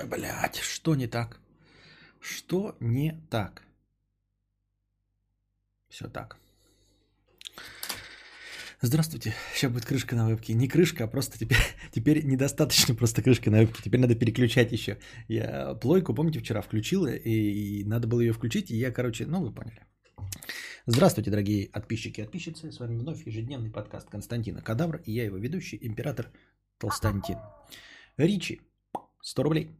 Ой, блядь, что не так? Что не так? Все так. Здравствуйте. Сейчас будет крышка на вебке. Не крышка, а просто теперь, теперь недостаточно просто крышка на вебке. Теперь надо переключать еще. Я плойку, помните, вчера включил, и, и надо было ее включить, и я, короче, ну вы поняли. Здравствуйте, дорогие подписчики и подписчицы. С вами вновь ежедневный подкаст Константина Кадавр, и я его ведущий, император Толстантин. Ричи, 100 рублей.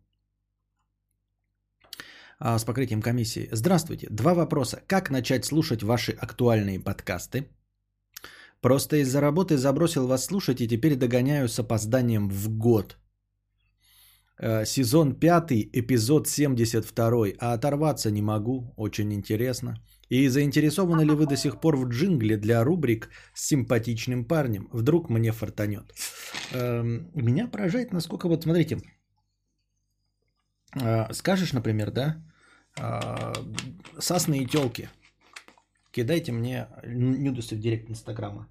А, с покрытием комиссии. Здравствуйте. Два вопроса. Как начать слушать ваши актуальные подкасты? Просто из-за работы забросил вас слушать и теперь догоняю с опозданием в год. Э, сезон 5, эпизод 72, а оторваться не могу, очень интересно. И заинтересованы ли вы до сих пор в джингле для рубрик с симпатичным парнем? Вдруг мне фартанет. Эм, меня поражает, насколько вот, смотрите, э, скажешь, например, да, сасные телки – Кидайте мне нюдусы в директ Инстаграма.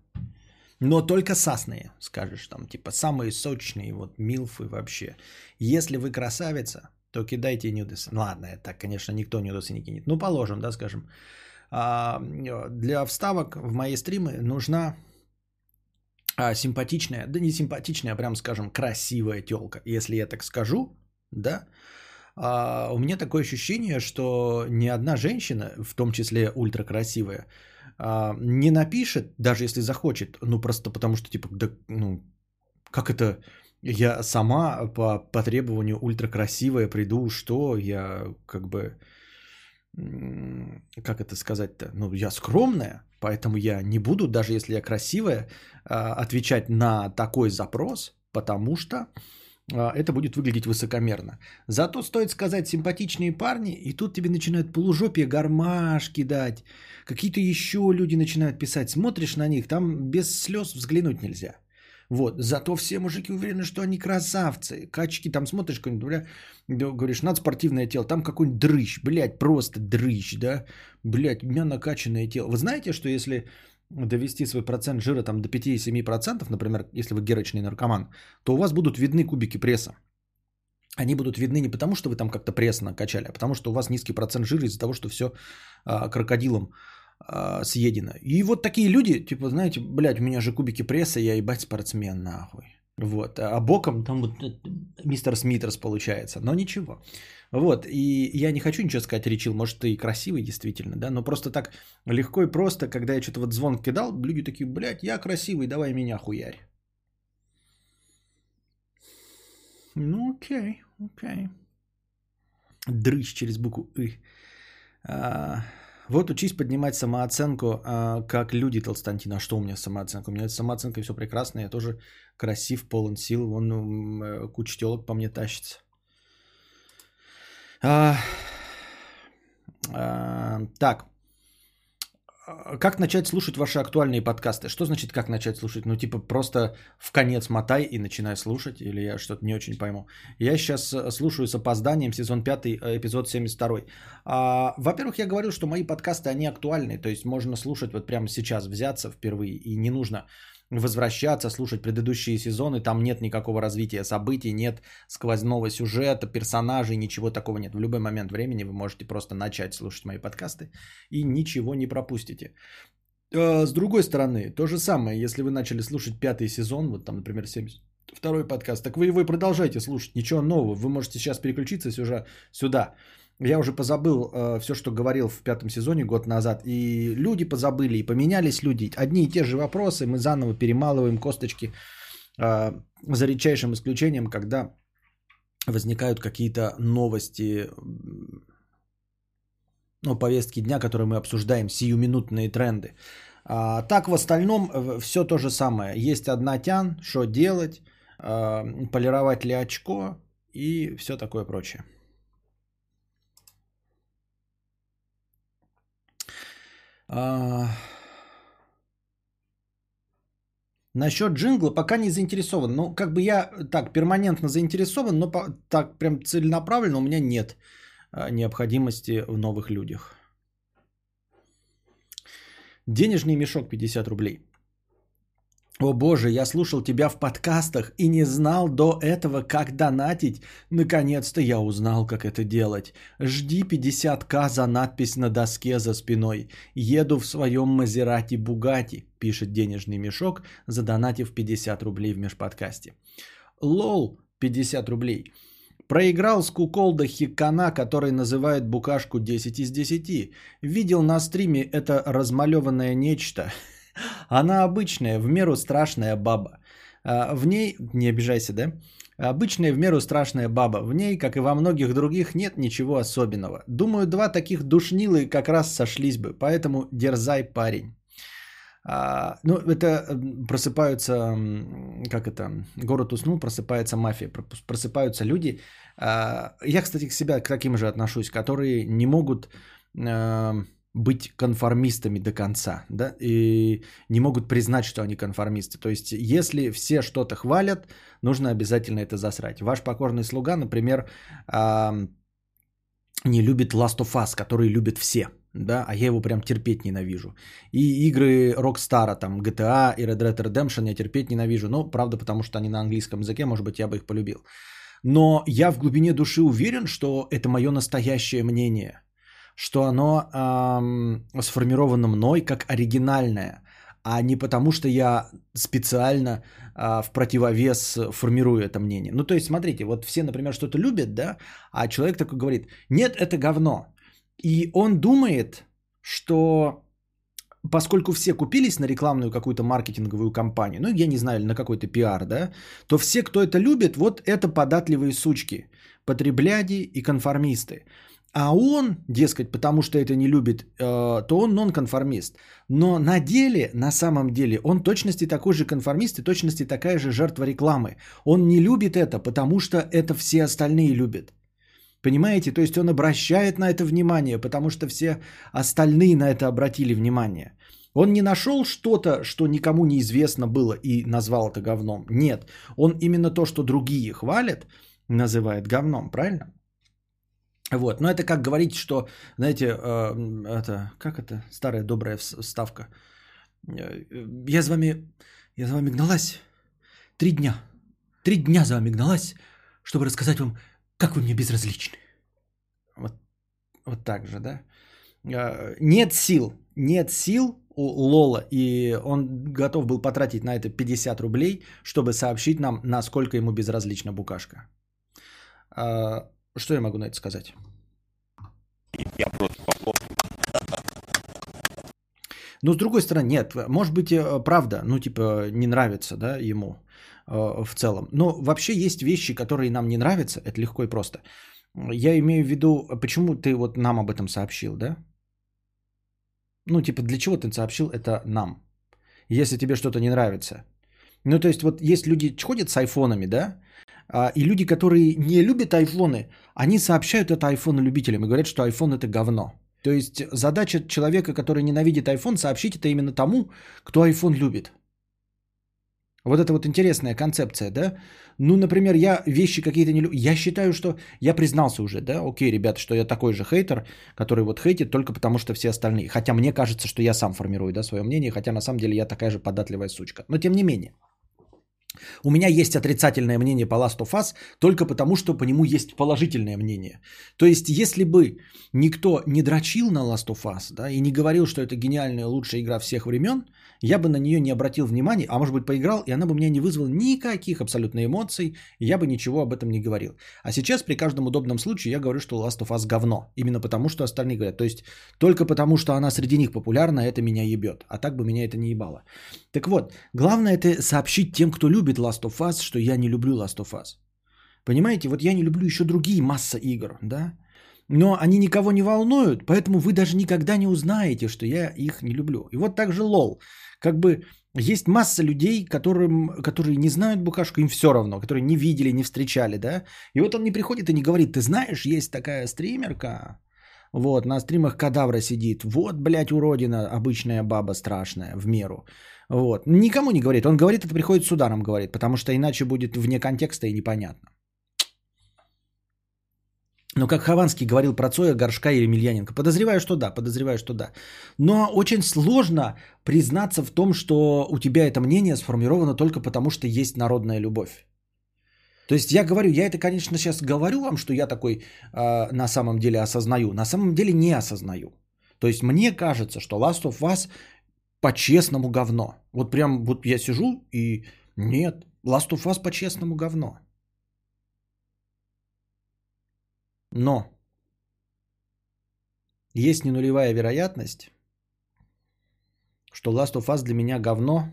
Но только сасные, скажешь там, типа самые сочные, вот милфы вообще. Если вы красавица, то кидайте нюдусы. Ну ладно, так, конечно, никто нюдусы не кинет. Ну, положим, да, скажем. А, для вставок в мои стримы нужна а, симпатичная, да не симпатичная, а прям, скажем, красивая телка. Если я так скажу, да, а, у меня такое ощущение, что ни одна женщина, в том числе ультракрасивая, а, не напишет, даже если захочет, ну просто потому что, типа, да, ну, как это, я сама по, по требованию ультракрасивая приду, что я как бы, как это сказать-то, ну, я скромная, поэтому я не буду, даже если я красивая, а, отвечать на такой запрос, потому что это будет выглядеть высокомерно. Зато стоит сказать симпатичные парни, и тут тебе начинают полужопие гармашки дать. Какие-то еще люди начинают писать. Смотришь на них, там без слез взглянуть нельзя. Вот. Зато все мужики уверены, что они красавцы. Качки, там смотришь, какой-нибудь, бля, говоришь, надо спортивное тело, там какой-нибудь дрыщ, блядь, просто дрыщ, да? Блядь, у меня накачанное тело. Вы знаете, что если довести свой процент жира там, до 5-7%, например, если вы герочный наркоман, то у вас будут видны кубики пресса. Они будут видны не потому, что вы там как-то пресс накачали, а потому что у вас низкий процент жира из-за того, что все а, крокодилом а, съедено. И вот такие люди, типа, знаете, блядь, у меня же кубики пресса, я ебать спортсмен, нахуй. Вот, а боком там вот э, мистер Смитерс получается, но ничего. Вот, и я не хочу ничего сказать, Ричил, может, ты и красивый действительно, да, но просто так легко и просто, когда я что-то вот звон кидал, люди такие, блядь, я красивый, давай меня хуярь. Ну, окей, окей. Дрыщ через букву «ы». А, вот учись поднимать самооценку, а, как люди, Толстантин. А что у меня самооценка? У меня самооценка все прекрасно, я тоже красив, полон сил. Вон э, куча телок по мне тащится. А, а, так. Как начать слушать ваши актуальные подкасты? Что значит как начать слушать? Ну, типа просто в конец мотай и начинай слушать? Или я что-то не очень пойму? Я сейчас э, слушаю с опозданием сезон 5, э, эпизод 72. А, во-первых, я говорил, что мои подкасты, они актуальны. То есть можно слушать вот прямо сейчас, взяться впервые. И не нужно возвращаться, слушать предыдущие сезоны, там нет никакого развития событий, нет сквозного сюжета, персонажей, ничего такого нет. В любой момент времени вы можете просто начать слушать мои подкасты и ничего не пропустите. А, с другой стороны, то же самое, если вы начали слушать пятый сезон, вот там, например, 72 подкаст, так вы его и продолжайте слушать, ничего нового, вы можете сейчас переключиться сюда, сюда я уже позабыл э, все, что говорил в пятом сезоне год назад. И люди позабыли, и поменялись люди. Одни и те же вопросы, мы заново перемалываем косточки. Э, за редчайшим исключением, когда возникают какие-то новости, ну, повестки дня, которые мы обсуждаем, сиюминутные тренды. А, так в остальном э, все то же самое. Есть одна тян, что делать, э, полировать ли очко и все такое прочее. А... Насчет джингла пока не заинтересован. Ну, как бы я так перманентно заинтересован, но по, так прям целенаправленно у меня нет а, необходимости в новых людях. Денежный мешок 50 рублей. О боже, я слушал тебя в подкастах и не знал до этого, как донатить. Наконец-то я узнал, как это делать. Жди 50к за надпись на доске за спиной. Еду в своем Мазерати Бугати, пишет денежный мешок, задонатив 50 рублей в межподкасте. Лол, 50 рублей. Проиграл с куколда Хикана, который называет букашку 10 из 10. Видел на стриме это размалеванное нечто. Она обычная, в меру страшная баба. А, в ней, не обижайся, да? Обычная в меру страшная баба. В ней, как и во многих других, нет ничего особенного. Думаю, два таких душнилы как раз сошлись бы. Поэтому дерзай, парень. А, ну, это просыпаются, как это, город уснул, просыпается мафия, просыпаются люди. А, я, кстати, к себя к таким же отношусь, которые не могут а, быть конформистами до конца, да, и не могут признать, что они конформисты. То есть, если все что-то хвалят, нужно обязательно это засрать. Ваш покорный слуга, например, не любит Last of Us, который любят все, да, а я его прям терпеть ненавижу. И игры Rockstar, там, GTA и Red Dead Redemption я терпеть ненавижу, ну, правда, потому что они на английском языке, может быть, я бы их полюбил. Но я в глубине души уверен, что это мое настоящее мнение – что оно эм, сформировано мной как оригинальное, а не потому, что я специально э, в противовес формирую это мнение. Ну, то есть, смотрите, вот все, например, что-то любят, да, а человек такой говорит, нет, это говно. И он думает, что поскольку все купились на рекламную какую-то маркетинговую кампанию, ну, я не знаю, на какой-то пиар, да, то все, кто это любит, вот это податливые сучки, потребляди и конформисты. А он, дескать, потому что это не любит, э, то он нонконформист. Но на деле, на самом деле, он точности такой же конформист и точности такая же жертва рекламы. Он не любит это, потому что это все остальные любят. Понимаете? То есть он обращает на это внимание, потому что все остальные на это обратили внимание. Он не нашел что-то, что никому не известно было и назвал это говном. Нет. Он именно то, что другие хвалят, называет говном, правильно? Вот, но это как говорить, что, знаете, э, это, как это, старая добрая вставка. Э, я с вами, я за вами гналась три дня. Три дня за вами гналась, чтобы рассказать вам, как вы мне безразличны. Вот, вот так же, да? Э, нет сил, нет сил у Лола, и он готов был потратить на это 50 рублей, чтобы сообщить нам, насколько ему безразлична букашка. Что я могу на это сказать? Я просто но с другой стороны, нет, может быть, э, правда, ну, типа, не нравится, да, ему э, в целом. Но вообще есть вещи, которые нам не нравятся, это легко и просто. Я имею в виду, почему ты вот нам об этом сообщил, да? Ну, типа, для чего ты сообщил это нам? Если тебе что-то не нравится. Ну, то есть, вот есть люди ходят с айфонами, да, и люди, которые не любят айфоны, они сообщают это айфону любителям и говорят, что iPhone это говно. То есть задача человека, который ненавидит iPhone, сообщить это именно тому, кто iPhone любит. Вот это вот интересная концепция, да? Ну, например, я вещи какие-то не люблю. Я считаю, что я признался уже, да, окей, ребята, что я такой же хейтер, который вот хейтит только потому, что все остальные. Хотя мне кажется, что я сам формирую, да, свое мнение, хотя на самом деле я такая же податливая сучка. Но тем не менее. У меня есть отрицательное мнение по Last of Us только потому, что по нему есть положительное мнение. То есть, если бы никто не дрочил на Last of Us да, и не говорил, что это гениальная лучшая игра всех времен, я бы на нее не обратил внимания, а может быть поиграл, и она бы меня не вызвала никаких абсолютно эмоций, и я бы ничего об этом не говорил. А сейчас при каждом удобном случае я говорю, что Last of Us говно. Именно потому, что остальные говорят. То есть только потому, что она среди них популярна, это меня ебет. А так бы меня это не ебало. Так вот, главное это сообщить тем, кто любит Last of Us, что я не люблю Last of Us. Понимаете, вот я не люблю еще другие масса игр, да? Но они никого не волнуют, поэтому вы даже никогда не узнаете, что я их не люблю. И вот так же лол. Как бы есть масса людей, которым, которые не знают букашку, им все равно, которые не видели, не встречали, да. И вот он не приходит и не говорит, ты знаешь, есть такая стримерка, вот, на стримах кадавра сидит, вот, блядь, уродина, обычная баба страшная, в меру. Вот, никому не говорит, он говорит, это приходит с ударом, говорит, потому что иначе будет вне контекста и непонятно. Но как Хованский говорил про Цоя, Горшка и Емельяненко. Подозреваю, что да, подозреваю, что да. Но очень сложно признаться в том, что у тебя это мнение сформировано только потому, что есть народная любовь. То есть я говорю, я это, конечно, сейчас говорю вам, что я такой э, на самом деле осознаю. На самом деле не осознаю. То есть мне кажется, что Last of Us по-честному говно. Вот прям вот я сижу и нет, Last of Us по-честному говно. Но есть не нулевая вероятность, что Last of Us для меня говно,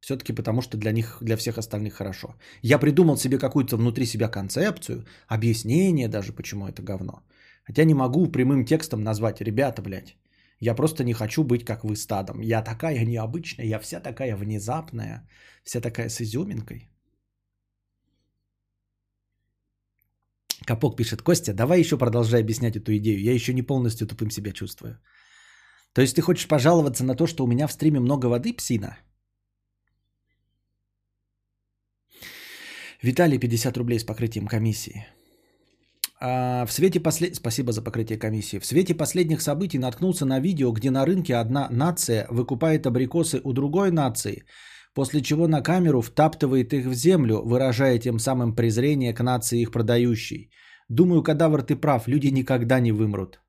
все-таки потому что для них, для всех остальных хорошо. Я придумал себе какую-то внутри себя концепцию, объяснение даже, почему это говно. Хотя не могу прямым текстом назвать, ребята, блядь, я просто не хочу быть как вы стадом. Я такая необычная, я вся такая внезапная, вся такая с изюминкой. Капок пишет, Костя, давай еще продолжай объяснять эту идею. Я еще не полностью тупым себя чувствую. То есть ты хочешь пожаловаться на то, что у меня в стриме много воды, псина? Виталий, 50 рублей с покрытием комиссии. А в свете послед... Спасибо за покрытие комиссии. В свете последних событий наткнулся на видео, где на рынке одна нация выкупает абрикосы у другой нации, после чего на камеру втаптывает их в землю, выражая тем самым презрение к нации их продающей. Думаю, кадавр, ты прав, люди никогда не вымрут.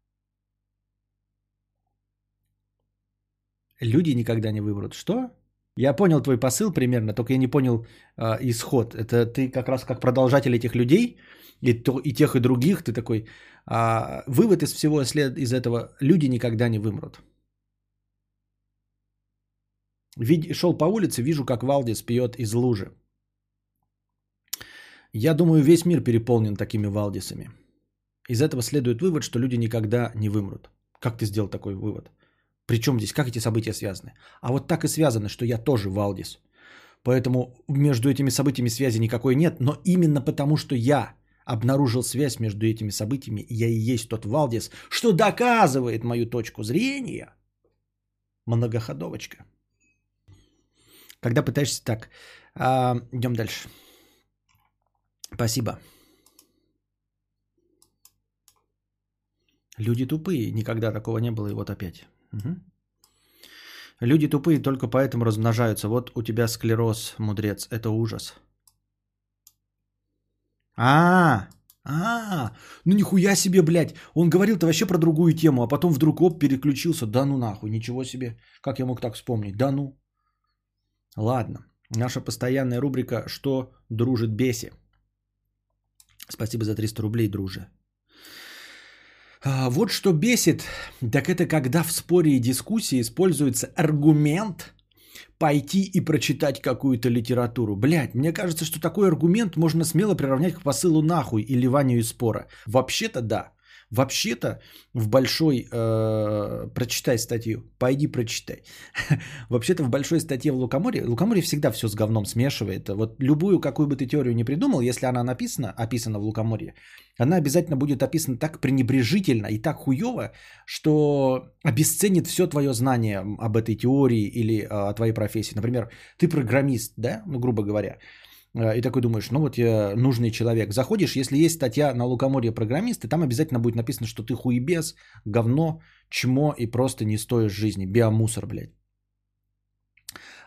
Люди никогда не вымрут. Что? Я понял твой посыл примерно, только я не понял э, исход. Это ты как раз как продолжатель этих людей, и, то, и тех, и других, ты такой. А, вывод из всего след, из этого, люди никогда не вымрут. Вид, шел по улице, вижу, как Валдис пьет из лужи. Я думаю, весь мир переполнен такими Валдисами. Из этого следует вывод, что люди никогда не вымрут. Как ты сделал такой вывод? Причем здесь, как эти события связаны? А вот так и связаны, что я тоже Валдис. Поэтому между этими событиями связи никакой нет, но именно потому, что я обнаружил связь между этими событиями, я и есть тот Валдис, что доказывает мою точку зрения. Многоходовочка. Когда пытаешься так, а, идем дальше. Спасибо. Люди тупые, никогда такого не было, и вот опять. Угу. Люди тупые только поэтому размножаются. Вот у тебя склероз, мудрец, это ужас. А, а, ну нихуя себе, блядь. Он говорил-то вообще про другую тему, а потом вдруг оп, переключился. Да ну нахуй, ничего себе. Как я мог так вспомнить? Да ну. Ладно. Наша постоянная рубрика «Что дружит беси?» Спасибо за 300 рублей, друже. А, вот что бесит, так это когда в споре и дискуссии используется аргумент пойти и прочитать какую-то литературу. Блять, мне кажется, что такой аргумент можно смело приравнять к посылу нахуй или ванию из спора. Вообще-то да. Вообще-то в большой, э, прочитай статью, пойди прочитай. Вообще-то в большой статье в Лукоморье, Лукоморье всегда все с говном смешивает. Вот любую, какую бы ты теорию не придумал, если она написана, описана в Лукоморье, она обязательно будет описана так пренебрежительно и так хуево, что обесценит все твое знание об этой теории или о твоей профессии. Например, ты программист, да, ну грубо говоря, и такой думаешь, ну вот я нужный человек. Заходишь, если есть статья на лукоморье программисты, там обязательно будет написано, что ты хуебес, говно, чмо и просто не стоишь жизни. Биомусор, блядь.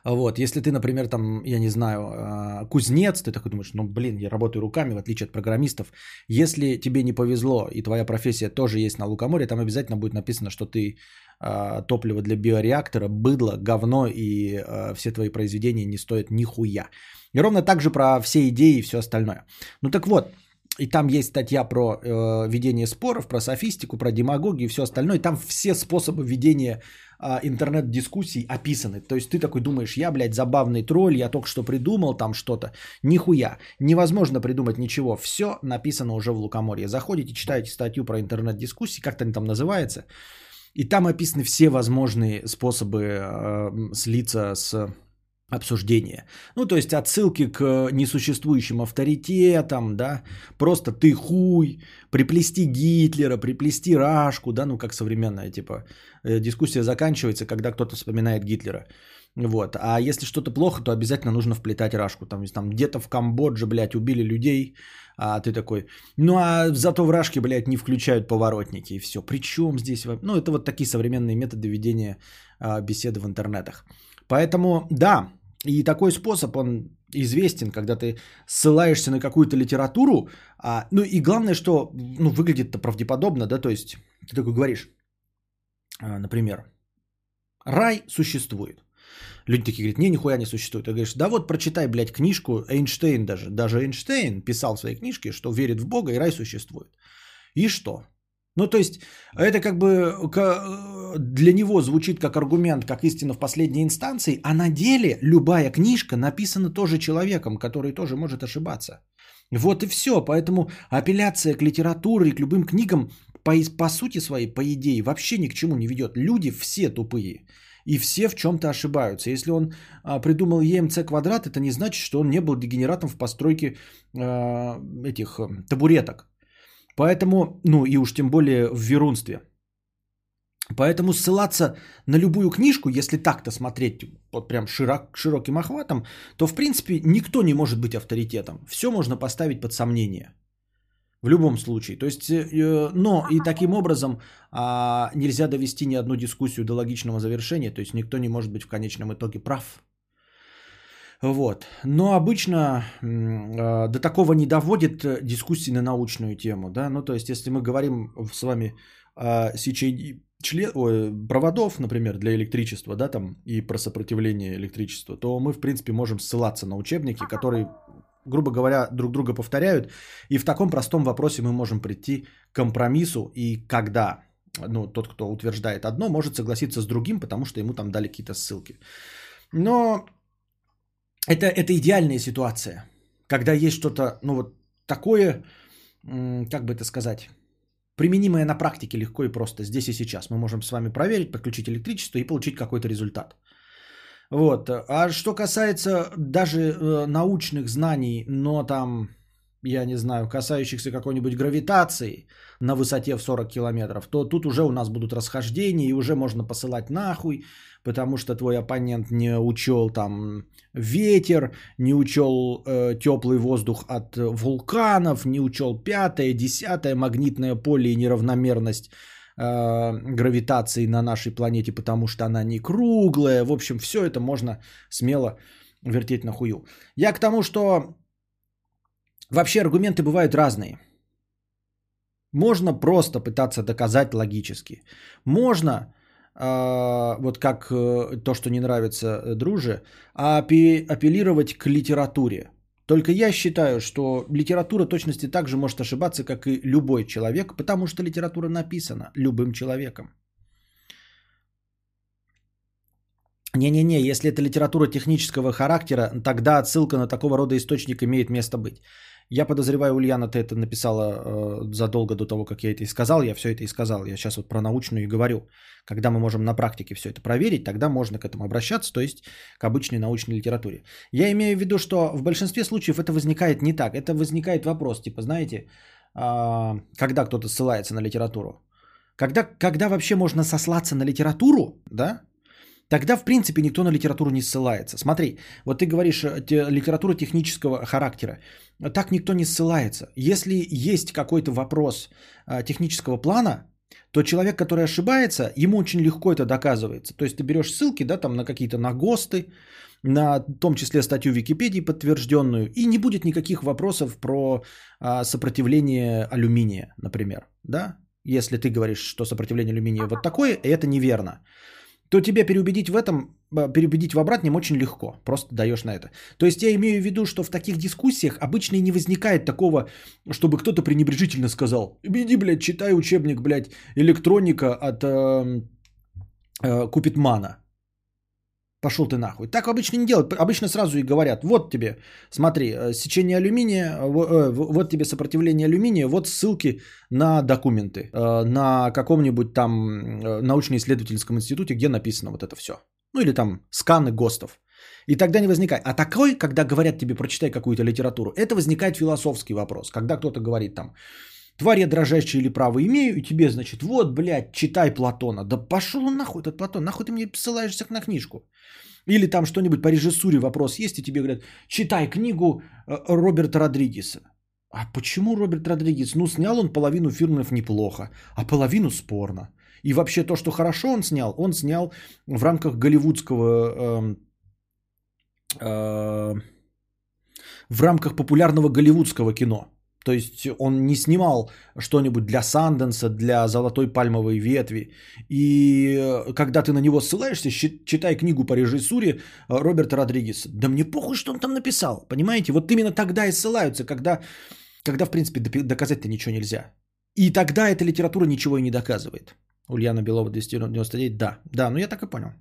Вот, если ты, например, там, я не знаю, э, кузнец, ты такой думаешь, ну, блин, я работаю руками, в отличие от программистов. Если тебе не повезло, и твоя профессия тоже есть на лукоморье, там обязательно будет написано, что ты э, топливо для биореактора, быдло, говно, и э, все твои произведения не стоят нихуя. И ровно так же про все идеи и все остальное. Ну так вот, и там есть статья про э, ведение споров, про софистику, про демагогию и все остальное. И там все способы ведения э, интернет-дискуссий описаны. То есть ты такой думаешь, я, блядь, забавный тролль, я только что придумал там что-то. Нихуя. Невозможно придумать ничего. Все написано уже в Лукоморье. Заходите, читаете статью про интернет-дискуссии, как-то они там называется. И там описаны все возможные способы э, слиться с обсуждение. Ну, то есть отсылки к несуществующим авторитетам, да, просто ты хуй, приплести Гитлера, приплести Рашку, да, ну, как современная, типа, э, дискуссия заканчивается, когда кто-то вспоминает Гитлера. Вот. А если что-то плохо, то обязательно нужно вплетать рашку. Там, там где-то в Камбодже, блядь, убили людей, а ты такой, ну а зато в рашке, блядь, не включают поворотники и все. Причем здесь, ну это вот такие современные методы ведения а, беседы в интернетах. Поэтому, да, и такой способ, он известен, когда ты ссылаешься на какую-то литературу, а, ну и главное, что ну, выглядит-то правдеподобно, да, то есть ты такой говоришь, а, например, рай существует. Люди такие говорят, не, нихуя не существует. Ты говоришь, да вот прочитай, блядь, книжку, Эйнштейн даже. Даже Эйнштейн писал в своей книжке, что верит в Бога и рай существует. И что? Ну, то есть, это как бы для него звучит как аргумент, как истина в последней инстанции, а на деле любая книжка написана тоже человеком, который тоже может ошибаться. Вот и все. Поэтому апелляция к литературе и к любым книгам по, по сути своей, по идее, вообще ни к чему не ведет. Люди все тупые. И все в чем-то ошибаются. Если он а, придумал ЕМЦ квадрат, это не значит, что он не был дегенератом в постройке а, этих а, табуреток. Поэтому, ну и уж тем более в верунстве. Поэтому ссылаться на любую книжку, если так-то смотреть вот прям широк, широким охватом, то в принципе никто не может быть авторитетом. Все можно поставить под сомнение. В любом случае. То есть, э, но и таким образом а, нельзя довести ни одну дискуссию до логичного завершения. То есть никто не может быть в конечном итоге прав. Вот. Но обычно а, до такого не доводит дискуссии на научную тему. Да? Ну, то есть, если мы говорим с вами о сечении член, ой, проводов, например, для электричества, да, там, и про сопротивление электричества, то мы, в принципе, можем ссылаться на учебники, которые грубо говоря, друг друга повторяют. И в таком простом вопросе мы можем прийти к компромиссу. И когда ну, тот, кто утверждает одно, может согласиться с другим, потому что ему там дали какие-то ссылки. Но это, это идеальная ситуация, когда есть что-то, ну вот такое, как бы это сказать, применимое на практике легко и просто, здесь и сейчас. Мы можем с вами проверить, подключить электричество и получить какой-то результат. Вот. А что касается даже э, научных знаний, но там, я не знаю, касающихся какой-нибудь гравитации на высоте в 40 километров, то тут уже у нас будут расхождения и уже можно посылать нахуй, потому что твой оппонент не учел там ветер, не учел э, теплый воздух от вулканов, не учел пятое, десятое магнитное поле и неравномерность гравитации на нашей планете, потому что она не круглая. В общем, все это можно смело вертеть на хую. Я к тому, что вообще аргументы бывают разные. Можно просто пытаться доказать логически. Можно, э, вот как э, то, что не нравится э, друже, апеллировать к литературе. Только я считаю, что литература точности так же может ошибаться, как и любой человек, потому что литература написана любым человеком. Не-не-не, если это литература технического характера, тогда отсылка на такого рода источник имеет место быть. Я подозреваю, Ульяна, ты это написала э, задолго до того, как я это и сказал. Я все это и сказал. Я сейчас вот про научную и говорю. Когда мы можем на практике все это проверить, тогда можно к этому обращаться, то есть к обычной научной литературе. Я имею в виду, что в большинстве случаев это возникает не так. Это возникает вопрос, типа, знаете, э, когда кто-то ссылается на литературу. Когда, когда вообще можно сослаться на литературу, да, Тогда, в принципе, никто на литературу не ссылается. Смотри, вот ты говоришь, э, литература технического характера. Так никто не ссылается. Если есть какой-то вопрос э, технического плана, то человек, который ошибается, ему очень легко это доказывается. То есть ты берешь ссылки, да, там на какие-то на ГОСТы, на том числе статью Википедии подтвержденную, и не будет никаких вопросов про а, сопротивление алюминия, например, да? Если ты говоришь, что сопротивление алюминия вот такое, это неверно то тебя переубедить в этом, переубедить в обратном очень легко. Просто даешь на это. То есть я имею в виду, что в таких дискуссиях обычно и не возникает такого, чтобы кто-то пренебрежительно сказал, иди, блядь, читай учебник, блядь, электроника от э, э, Купитмана. Пошел ты нахуй. Так обычно не делают. Обычно сразу и говорят, вот тебе, смотри, э, сечение алюминия, э, вот тебе сопротивление алюминия, вот ссылки на документы, э, на каком-нибудь там научно-исследовательском институте, где написано вот это все. Ну или там сканы ГОСТов. И тогда не возникает. А такой, когда говорят тебе, прочитай какую-то литературу, это возникает философский вопрос. Когда кто-то говорит там, тварь я дрожащая или право имею, и тебе, значит, вот, блядь, читай Платона. Да пошел он нахуй этот Платон, нахуй ты мне ссылаешься на книжку. Или там что-нибудь по режиссуре вопрос есть, и тебе говорят, читай книгу э, Роберта Родригеса. А почему Роберт Родригес? Ну, снял он половину фильмов неплохо, а половину спорно. И вообще то, что хорошо он снял, он снял в рамках голливудского... Э, э, в рамках популярного голливудского кино. То есть он не снимал что-нибудь для Санденса, для Золотой пальмовой ветви. И э, когда ты на него ссылаешься, читай книгу по режиссуре э, Роберта Родригеса. Да мне похуй, что он там написал. Понимаете? Вот именно тогда и ссылаются, когда, когда в принципе, доказать-то ничего нельзя. И тогда эта литература ничего и не доказывает. Ульяна Белова 299, да. Да, ну я так и понял.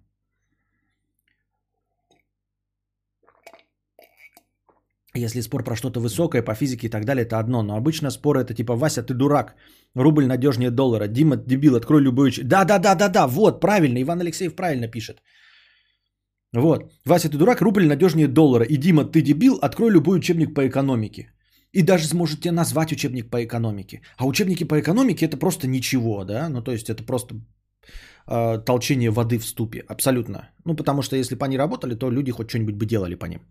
Если спор про что-то высокое по физике и так далее, это одно. Но обычно спор это типа «Вася, ты дурак, рубль надежнее доллара, Дима, дебил, открой любой...» Да-да-да-да-да, вот, правильно, Иван Алексеев правильно пишет. Вот, Вася, ты дурак, рубль надежнее доллара. И Дима, ты дебил, открой любой учебник по экономике. И даже сможете назвать учебник по экономике. А учебники по экономике это просто ничего, да? Ну, то есть это просто э, толчение воды в ступе, абсолютно. Ну, потому что если бы они работали, то люди хоть что-нибудь бы делали по ним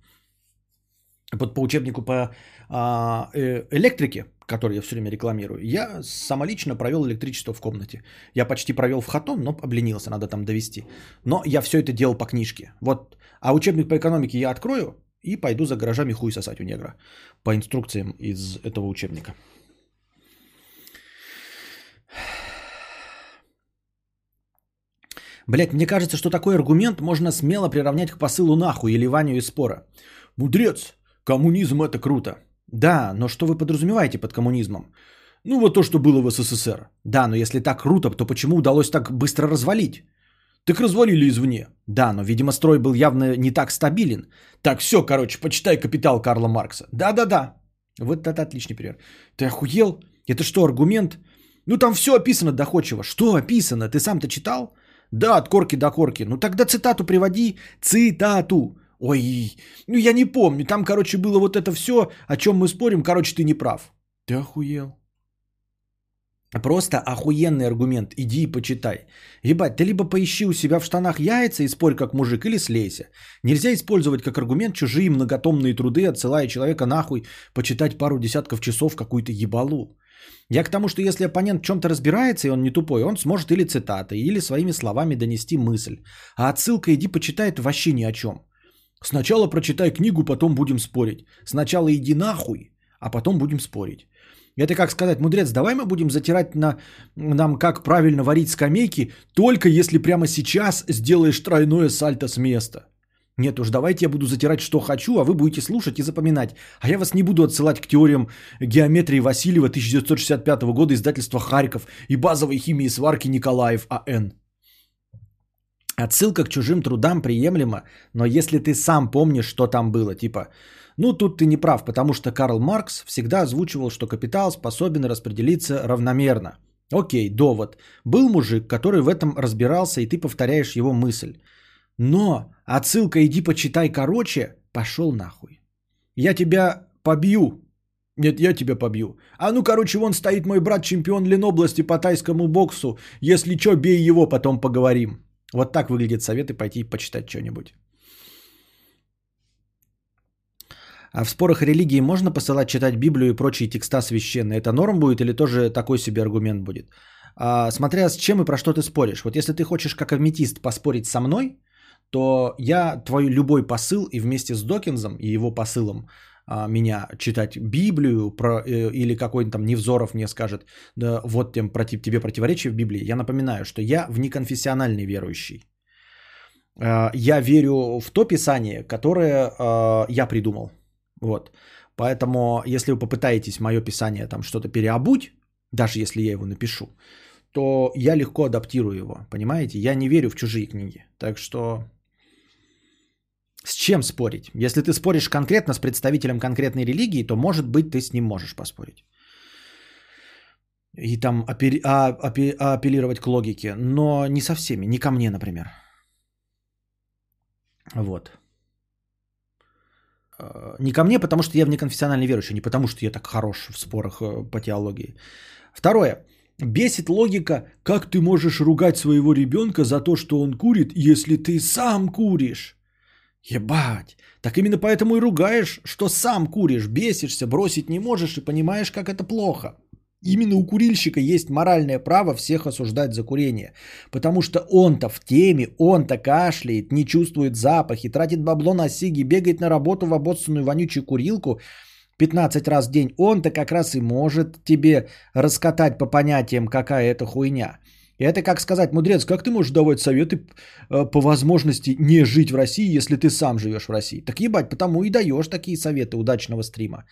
вот по учебнику по а, э, электрике, который я все время рекламирую, я самолично провел электричество в комнате. Я почти провел в хатон, но обленился, надо там довести. Но я все это делал по книжке. Вот. А учебник по экономике я открою и пойду за гаражами хуй сосать у негра. По инструкциям из этого учебника. Блять, мне кажется, что такой аргумент можно смело приравнять к посылу нахуй или Ваню из спора. Мудрец, Коммунизм это круто. Да, но что вы подразумеваете под коммунизмом? Ну вот то, что было в СССР. Да, но если так круто, то почему удалось так быстро развалить? Так развалили извне. Да, но, видимо, строй был явно не так стабилен. Так, все, короче, почитай «Капитал» Карла Маркса. Да-да-да. Вот это отличный пример. Ты охуел? Это что, аргумент? Ну там все описано доходчиво. Что описано? Ты сам-то читал? Да, от корки до корки. Ну тогда цитату приводи. Цитату. Ой, ну я не помню. Там, короче, было вот это все, о чем мы спорим. Короче, ты не прав. Ты охуел. Просто охуенный аргумент. Иди и почитай. Ебать, ты либо поищи у себя в штанах яйца и спорь как мужик, или слейся. Нельзя использовать как аргумент чужие многотомные труды, отсылая человека нахуй почитать пару десятков часов какую-то ебалу. Я к тому, что если оппонент в чем-то разбирается, и он не тупой, он сможет или цитатой, или своими словами донести мысль. А отсылка «иди почитает» вообще ни о чем. Сначала прочитай книгу, потом будем спорить. Сначала иди нахуй, а потом будем спорить. Это как сказать, мудрец, давай мы будем затирать на, нам, как правильно варить скамейки, только если прямо сейчас сделаешь тройное сальто с места. Нет уж, давайте я буду затирать, что хочу, а вы будете слушать и запоминать. А я вас не буду отсылать к теориям геометрии Васильева 1965 года, издательства Харьков и базовой химии сварки Николаев А.Н. Отсылка к чужим трудам приемлема, но если ты сам помнишь, что там было, типа, ну тут ты не прав, потому что Карл Маркс всегда озвучивал, что капитал способен распределиться равномерно. Окей, довод. Был мужик, который в этом разбирался, и ты повторяешь его мысль. Но отсылка «иди почитай короче» пошел нахуй. Я тебя побью. Нет, я тебя побью. А ну, короче, вон стоит мой брат, чемпион Ленобласти по тайскому боксу. Если что, бей его, потом поговорим. Вот так выглядит совет и пойти почитать что-нибудь. А в спорах религии можно посылать читать Библию и прочие текста священные? Это норм будет или тоже такой себе аргумент будет? А, смотря с чем и про что ты споришь. Вот если ты хочешь как аметист поспорить со мной, то я твой любой посыл и вместе с Докинзом и его посылом меня читать Библию про, э, или какой-нибудь там Невзоров мне скажет, да, вот тем против, тебе противоречие в Библии, я напоминаю, что я внеконфессиональный верующий. А, я верю в то писание, которое а, я придумал. Вот. Поэтому, если вы попытаетесь мое писание там что-то переобуть, даже если я его напишу, то я легко адаптирую его, понимаете? Я не верю в чужие книги. Так что с чем спорить? Если ты споришь конкретно с представителем конкретной религии, то, может быть, ты с ним можешь поспорить. И там апелли- а, апелли- апеллировать к логике. Но не со всеми. Не ко мне, например. Вот. Э, не ко мне, потому что я внеконфессиональный верующий. Не потому что я так хорош в спорах э, по теологии. Второе. Бесит логика, как ты можешь ругать своего ребенка за то, что он курит, если ты сам куришь. Ебать. Так именно поэтому и ругаешь, что сам куришь, бесишься, бросить не можешь и понимаешь, как это плохо. Именно у курильщика есть моральное право всех осуждать за курение. Потому что он-то в теме, он-то кашляет, не чувствует запахи, тратит бабло на сиги, бегает на работу в обоссанную вонючую курилку 15 раз в день. Он-то как раз и может тебе раскатать по понятиям, какая это хуйня. И это как сказать, мудрец, как ты можешь давать советы э, по возможности не жить в России, если ты сам живешь в России? Так ебать, потому и даешь такие советы удачного стрима.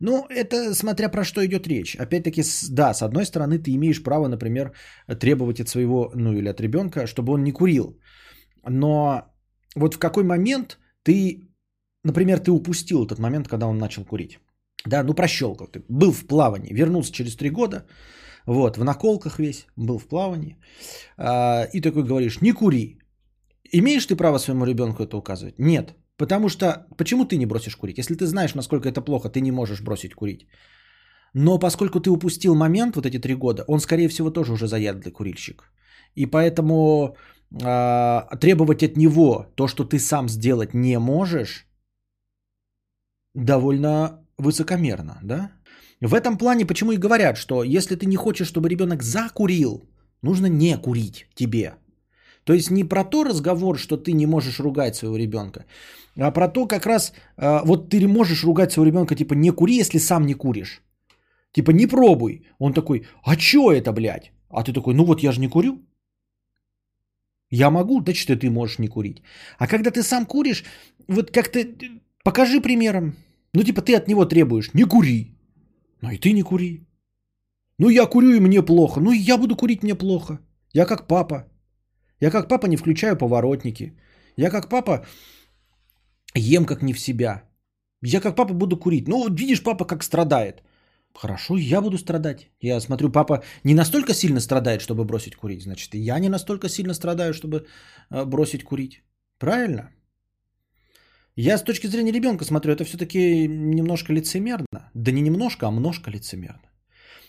Ну, это смотря про что идет речь. Опять-таки, да, с одной стороны, ты имеешь право, например, требовать от своего, ну или от ребенка, чтобы он не курил. Но вот в какой момент ты, например, ты упустил этот момент, когда он начал курить. Да, ну прощелкал ты. Был в плавании, вернулся через три года, вот, в наколках весь, был в плавании. А, и такой говоришь, не кури. Имеешь ты право своему ребенку это указывать? Нет. Потому что, почему ты не бросишь курить? Если ты знаешь, насколько это плохо, ты не можешь бросить курить. Но поскольку ты упустил момент вот эти три года, он, скорее всего, тоже уже заядлый курильщик. И поэтому э, требовать от него то, что ты сам сделать не можешь, довольно высокомерно, да? В этом плане почему и говорят, что если ты не хочешь, чтобы ребенок закурил, нужно не курить тебе. То есть не про то разговор, что ты не можешь ругать своего ребенка, а про то как раз, а, вот ты можешь ругать своего ребенка, типа не кури, если сам не куришь. Типа не пробуй. Он такой, а чё это, блядь? А ты такой, ну вот я же не курю. Я могу, да что ты можешь не курить. А когда ты сам куришь, вот как-то покажи примером. Ну типа ты от него требуешь, не кури. Ну и ты не кури. Ну я курю и мне плохо. Ну и я буду курить мне плохо. Я как папа. Я как папа не включаю поворотники. Я как папа ем как не в себя. Я как папа буду курить. Ну, видишь, папа как страдает. Хорошо, я буду страдать. Я смотрю, папа не настолько сильно страдает, чтобы бросить курить. Значит, и я не настолько сильно страдаю, чтобы э, бросить курить. Правильно? Я с точки зрения ребенка смотрю, это все-таки немножко лицемерно. Да не немножко, а множко лицемерно.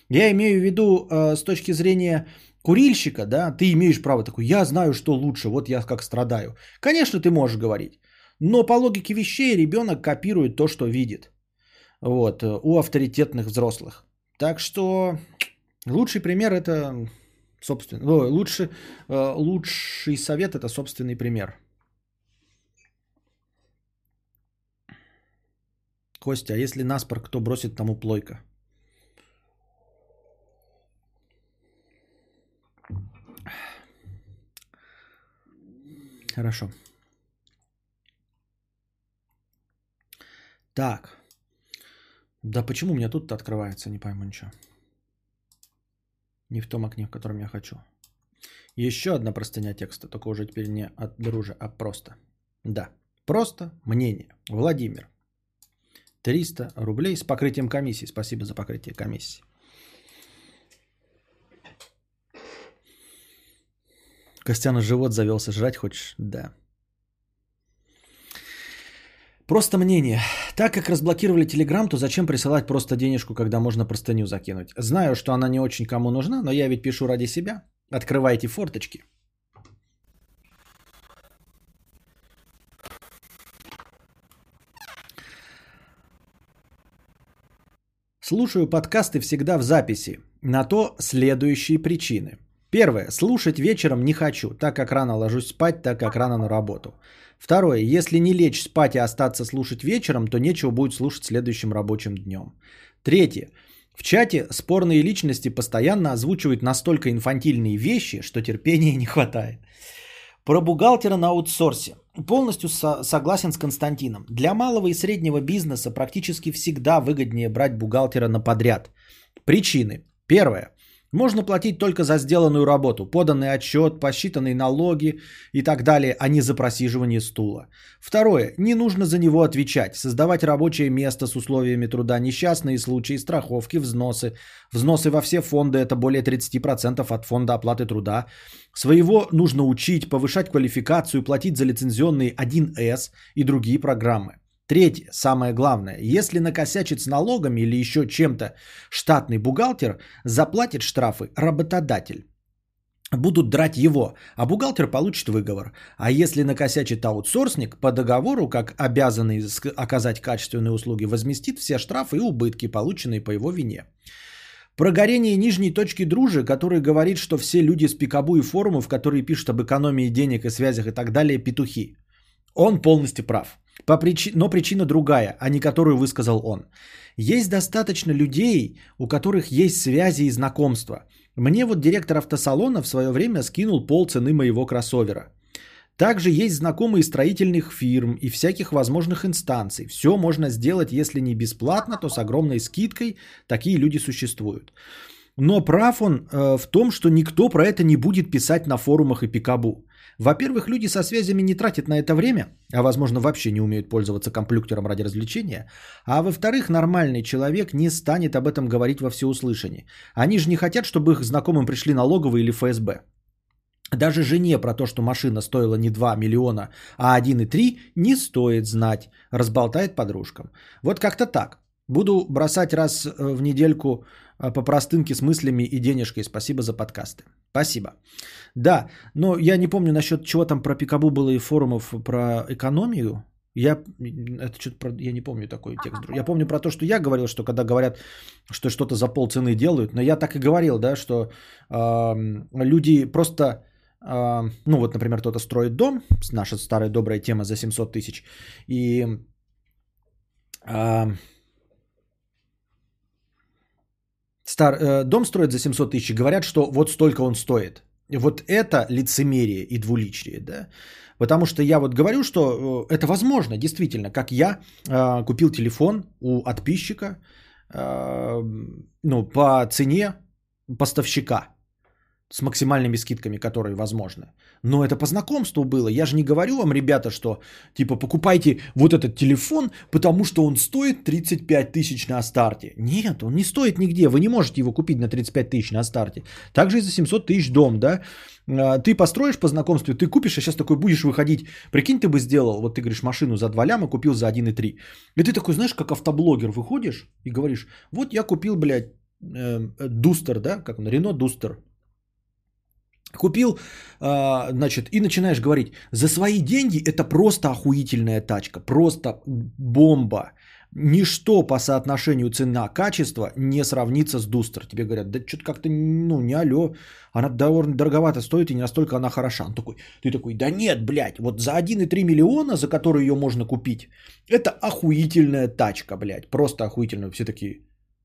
Я имею в виду э, с точки зрения курильщика, да, ты имеешь право такой, я знаю, что лучше, вот я как страдаю. Конечно, ты можешь говорить. Но по логике вещей ребенок копирует то, что видит. Вот, у авторитетных взрослых. Так что лучший пример это собственно, лучший, э, лучший совет это собственный пример. Костя, а если наспор, кто бросит тому плойка? Хорошо. Так. Да почему у меня тут открывается, не пойму ничего. Не в том окне, в котором я хочу. Еще одна простыня текста, только уже теперь не от дружи, а просто. Да, просто мнение. Владимир. 300 рублей с покрытием комиссии. Спасибо за покрытие комиссии. Костяна живот завелся, жрать хочешь? Да. Просто мнение. Так как разблокировали Телеграм, то зачем присылать просто денежку, когда можно простыню закинуть? Знаю, что она не очень кому нужна, но я ведь пишу ради себя. Открывайте форточки. Слушаю подкасты всегда в записи. На то следующие причины. Первое. Слушать вечером не хочу, так как рано ложусь спать, так как рано на работу. Второе. Если не лечь спать и остаться слушать вечером, то нечего будет слушать следующим рабочим днем. Третье. В чате спорные личности постоянно озвучивают настолько инфантильные вещи, что терпения не хватает. Про бухгалтера на аутсорсе. Полностью со- согласен с Константином. Для малого и среднего бизнеса практически всегда выгоднее брать бухгалтера на подряд. Причины. Первое. Можно платить только за сделанную работу, поданный отчет, посчитанные налоги и так далее, а не за просиживание стула. Второе. Не нужно за него отвечать, создавать рабочее место с условиями труда, несчастные случаи, страховки, взносы. Взносы во все фонды – это более 30% от фонда оплаты труда. Своего нужно учить, повышать квалификацию, платить за лицензионные 1С и другие программы. Третье, самое главное, если накосячит с налогами или еще чем-то штатный бухгалтер, заплатит штрафы работодатель. будут драть его, а бухгалтер получит выговор. А если накосячит аутсорсник, по договору, как обязанный оказать качественные услуги, возместит все штрафы и убытки, полученные по его вине. Про горение нижней точки дружи, который говорит, что все люди с пикабу и форумов, которые пишут об экономии денег и связях и так далее, петухи. Он полностью прав. По причи... Но причина другая, а не которую высказал он. Есть достаточно людей, у которых есть связи и знакомства. Мне вот директор автосалона в свое время скинул пол цены моего кроссовера. Также есть знакомые строительных фирм и всяких возможных инстанций. Все можно сделать, если не бесплатно, то с огромной скидкой. Такие люди существуют. Но прав он э, в том, что никто про это не будет писать на форумах и пикабу. Во-первых, люди со связями не тратят на это время, а возможно вообще не умеют пользоваться компьютером ради развлечения. А во-вторых, нормальный человек не станет об этом говорить во всеуслышание. Они же не хотят, чтобы их знакомым пришли налоговые или ФСБ. Даже жене про то, что машина стоила не 2 миллиона, а 1,3, не стоит знать, разболтает подружкам. Вот как-то так. Буду бросать раз э, в недельку по простынке с мыслями и денежкой. Спасибо за подкасты. Спасибо. Да, но я не помню насчет чего там про Пикабу было и форумов про экономию. Я, это что-то про, я не помню такой текст. Я помню про то, что я говорил, что когда говорят, что что-то за полцены делают, но я так и говорил, да, что э, люди просто а, ну вот, например, кто-то строит дом, наша старая добрая тема за 700 тысяч, и а, стар, э, дом строит за 700 тысяч, говорят, что вот столько он стоит. Вот это лицемерие и двуличие, да. Потому что я вот говорю, что э, это возможно, действительно, как я э, купил телефон у подписчика, э, ну, по цене поставщика с максимальными скидками, которые возможны. Но это по знакомству было. Я же не говорю вам, ребята, что типа покупайте вот этот телефон, потому что он стоит 35 тысяч на старте. Нет, он не стоит нигде. Вы не можете его купить на 35 тысяч на старте. Также и за 700 тысяч дом, да. А, ты построишь по знакомству, ты купишь, а сейчас такой будешь выходить. Прикинь, ты бы сделал, вот ты говоришь, машину за 2 ляма купил за 1,3. И ты такой, знаешь, как автоблогер выходишь и говоришь, вот я купил, блядь, Дустер, да, как он, Рено Дустер, Купил, а, значит, и начинаешь говорить, за свои деньги это просто охуительная тачка, просто бомба. Ничто по соотношению цена-качество не сравнится с Дустер. Тебе говорят, да что-то как-то, ну, не алё, она довольно дороговато стоит и не настолько она хороша. Он такой, ты такой, да нет, блядь, вот за 1,3 миллиона, за которые ее можно купить, это охуительная тачка, блядь, просто охуительная. Все такие,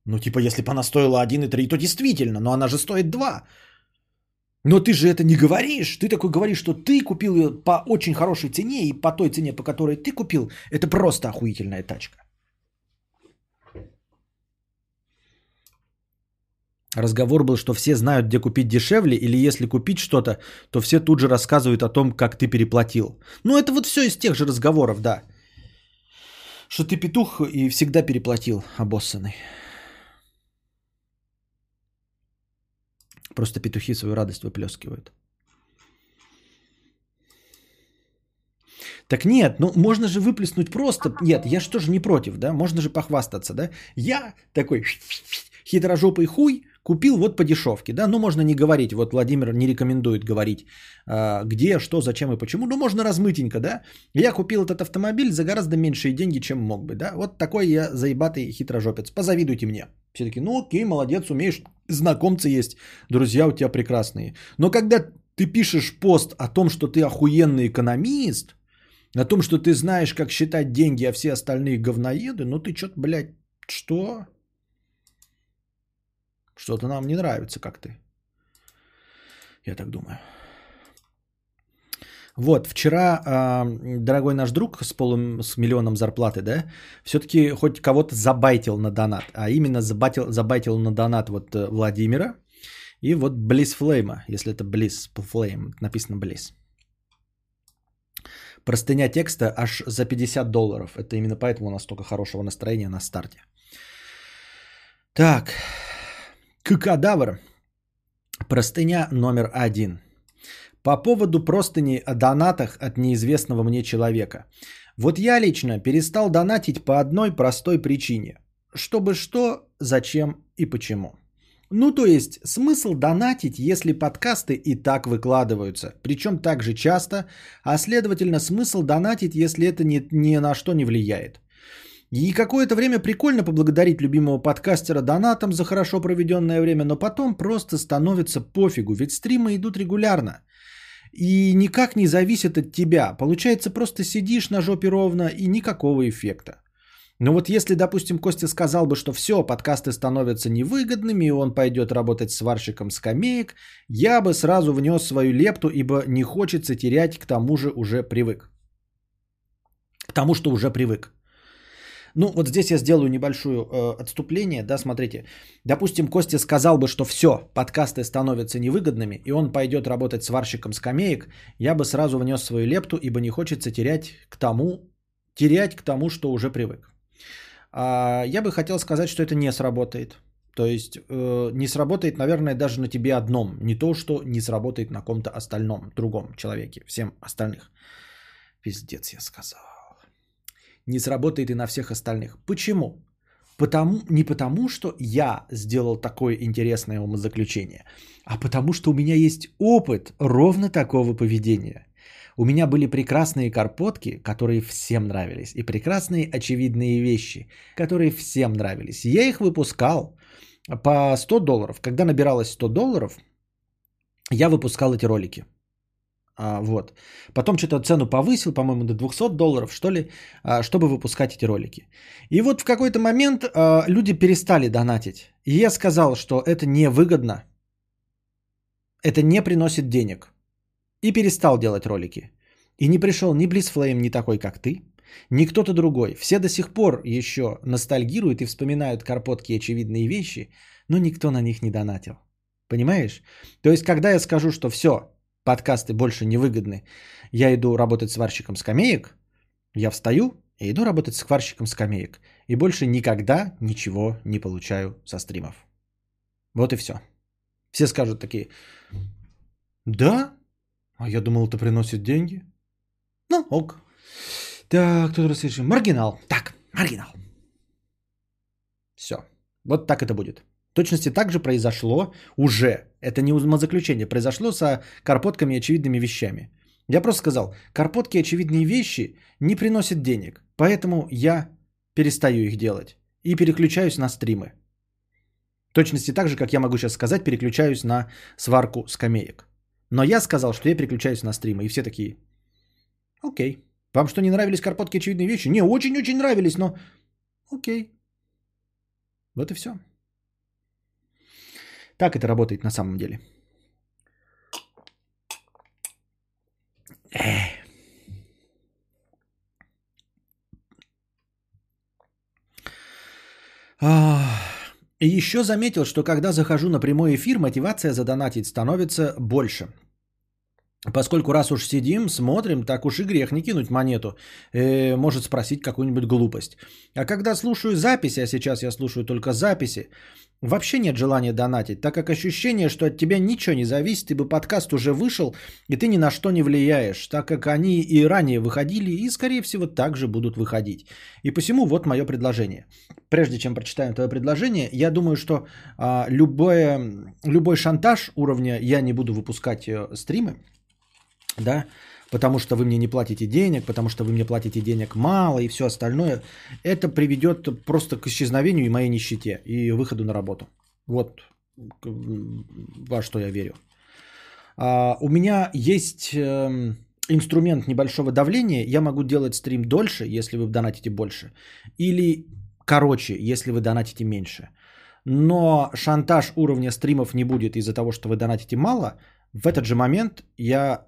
ну, типа, если бы она стоила 1,3, то действительно, но она же стоит 2. Но ты же это не говоришь. Ты такой говоришь, что ты купил ее по очень хорошей цене и по той цене, по которой ты купил, это просто охуительная тачка. Разговор был, что все знают, где купить дешевле, или если купить что-то, то все тут же рассказывают о том, как ты переплатил. Ну, это вот все из тех же разговоров, да. Что ты петух и всегда переплатил, обоссанный. Просто петухи свою радость выплескивают. Так нет, ну можно же выплеснуть просто. Нет, я же не против, да? Можно же похвастаться, да? Я такой хитрожопый хуй купил вот по дешевке, да? Ну можно не говорить, вот Владимир не рекомендует говорить, а, где, что, зачем и почему. Ну можно размытенько, да? Я купил этот автомобиль за гораздо меньшие деньги, чем мог бы, да? Вот такой я заебатый хитрожопец. Позавидуйте мне. Все таки ну окей, молодец, умеешь, знакомцы есть, друзья у тебя прекрасные. Но когда ты пишешь пост о том, что ты охуенный экономист, о том, что ты знаешь, как считать деньги, а все остальные говноеды, ну ты что-то, блядь, что? Что-то нам не нравится, как ты. Я так думаю. Вот, вчера э, дорогой наш друг с полым, с миллионом зарплаты, да, все-таки хоть кого-то забайтил на донат, а именно забайтил, забайтил на донат вот э, Владимира и вот Близ Флейма, если это Близ Флейм, написано Близ. Простыня текста аж за 50 долларов. Это именно поэтому у нас столько хорошего настроения на старте. Так, Кадавр. Простыня номер один. По поводу простыни о донатах от неизвестного мне человека. Вот я лично перестал донатить по одной простой причине. Чтобы что, зачем и почему. Ну, то есть, смысл донатить, если подкасты и так выкладываются, причем так же часто, а следовательно, смысл донатить, если это ни, ни на что не влияет. И какое-то время прикольно поблагодарить любимого подкастера донатом за хорошо проведенное время, но потом просто становится пофигу, ведь стримы идут регулярно. И никак не зависит от тебя. Получается, просто сидишь на жопе ровно и никакого эффекта. Но вот если, допустим, Костя сказал бы, что все, подкасты становятся невыгодными, и он пойдет работать сварщиком скамеек, я бы сразу внес свою лепту, ибо не хочется терять, к тому же уже привык. К тому, что уже привык. Ну, вот здесь я сделаю небольшое э, отступление, да, смотрите. Допустим, Костя сказал бы, что все, подкасты становятся невыгодными, и он пойдет работать сварщиком скамеек, я бы сразу внес свою лепту, ибо не хочется терять к тому, терять к тому, что уже привык. А, я бы хотел сказать, что это не сработает. То есть э, не сработает, наверное, даже на тебе одном. Не то, что не сработает на ком-то остальном, другом человеке, всем остальных. Пиздец, я сказал. Не сработает и на всех остальных. Почему? Потому, не потому, что я сделал такое интересное умозаключение, а потому, что у меня есть опыт ровно такого поведения. У меня были прекрасные карпотки, которые всем нравились, и прекрасные очевидные вещи, которые всем нравились. Я их выпускал по 100 долларов. Когда набиралось 100 долларов, я выпускал эти ролики. А, вот. Потом что-то цену повысил, по-моему, до 200 долларов, что ли, а, чтобы выпускать эти ролики. И вот в какой-то момент а, люди перестали донатить. И я сказал, что это невыгодно, это не приносит денег и перестал делать ролики. И не пришел ни Близфлейм, ни такой, как ты, ни кто-то другой. Все до сих пор еще ностальгируют и вспоминают карпотки и очевидные вещи, но никто на них не донатил. Понимаешь? То есть, когда я скажу, что все, подкасты больше не выгодны, я иду работать сварщиком скамеек, я встаю и иду работать сварщиком скамеек. И больше никогда ничего не получаю со стримов. Вот и все. Все скажут такие, да, а я думал, это приносит деньги. Ну, ок. Так, кто расслышим? Маргинал. Так, маргинал. Все. Вот так это будет. Точности так же произошло уже. Это не умозаключение. Произошло со карпотками и очевидными вещами. Я просто сказал, карпотки и очевидные вещи не приносят денег. Поэтому я перестаю их делать. И переключаюсь на стримы. Точности так же, как я могу сейчас сказать, переключаюсь на сварку скамеек. Но я сказал, что я переключаюсь на стримы. И все такие, окей. Вам что, не нравились карпотки очевидные вещи? Не, очень-очень нравились, но окей. Вот и все. Так это работает на самом деле. Эх. И еще заметил, что когда захожу на прямой эфир, мотивация задонатить становится больше. Поскольку раз уж сидим, смотрим, так уж и грех не кинуть монету. Э, может спросить какую-нибудь глупость. А когда слушаю записи, а сейчас я слушаю только записи, вообще нет желания донатить, так как ощущение, что от тебя ничего не зависит, ибо подкаст уже вышел, и ты ни на что не влияешь, так как они и ранее выходили, и, скорее всего, также будут выходить. И посему вот мое предложение. Прежде чем прочитаем твое предложение, я думаю, что а, любое, любой шантаж уровня «я не буду выпускать э, стримы», да, потому что вы мне не платите денег, потому что вы мне платите денег мало и все остальное, это приведет просто к исчезновению и моей нищете и выходу на работу. Вот во что я верю. А, у меня есть э, инструмент небольшого давления, я могу делать стрим дольше, если вы донатите больше, или короче, если вы донатите меньше. Но шантаж уровня стримов не будет из-за того, что вы донатите мало. В этот же момент я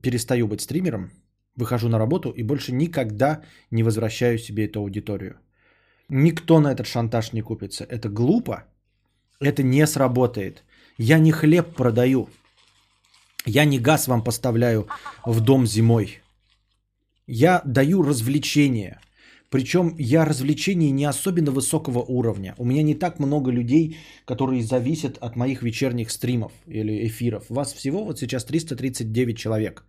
перестаю быть стримером, выхожу на работу и больше никогда не возвращаю себе эту аудиторию. Никто на этот шантаж не купится. Это глупо. Это не сработает. Я не хлеб продаю. Я не газ вам поставляю в дом зимой. Я даю развлечения. Причем я развлечений не особенно высокого уровня. У меня не так много людей, которые зависят от моих вечерних стримов или эфиров. Вас всего вот сейчас 339 человек.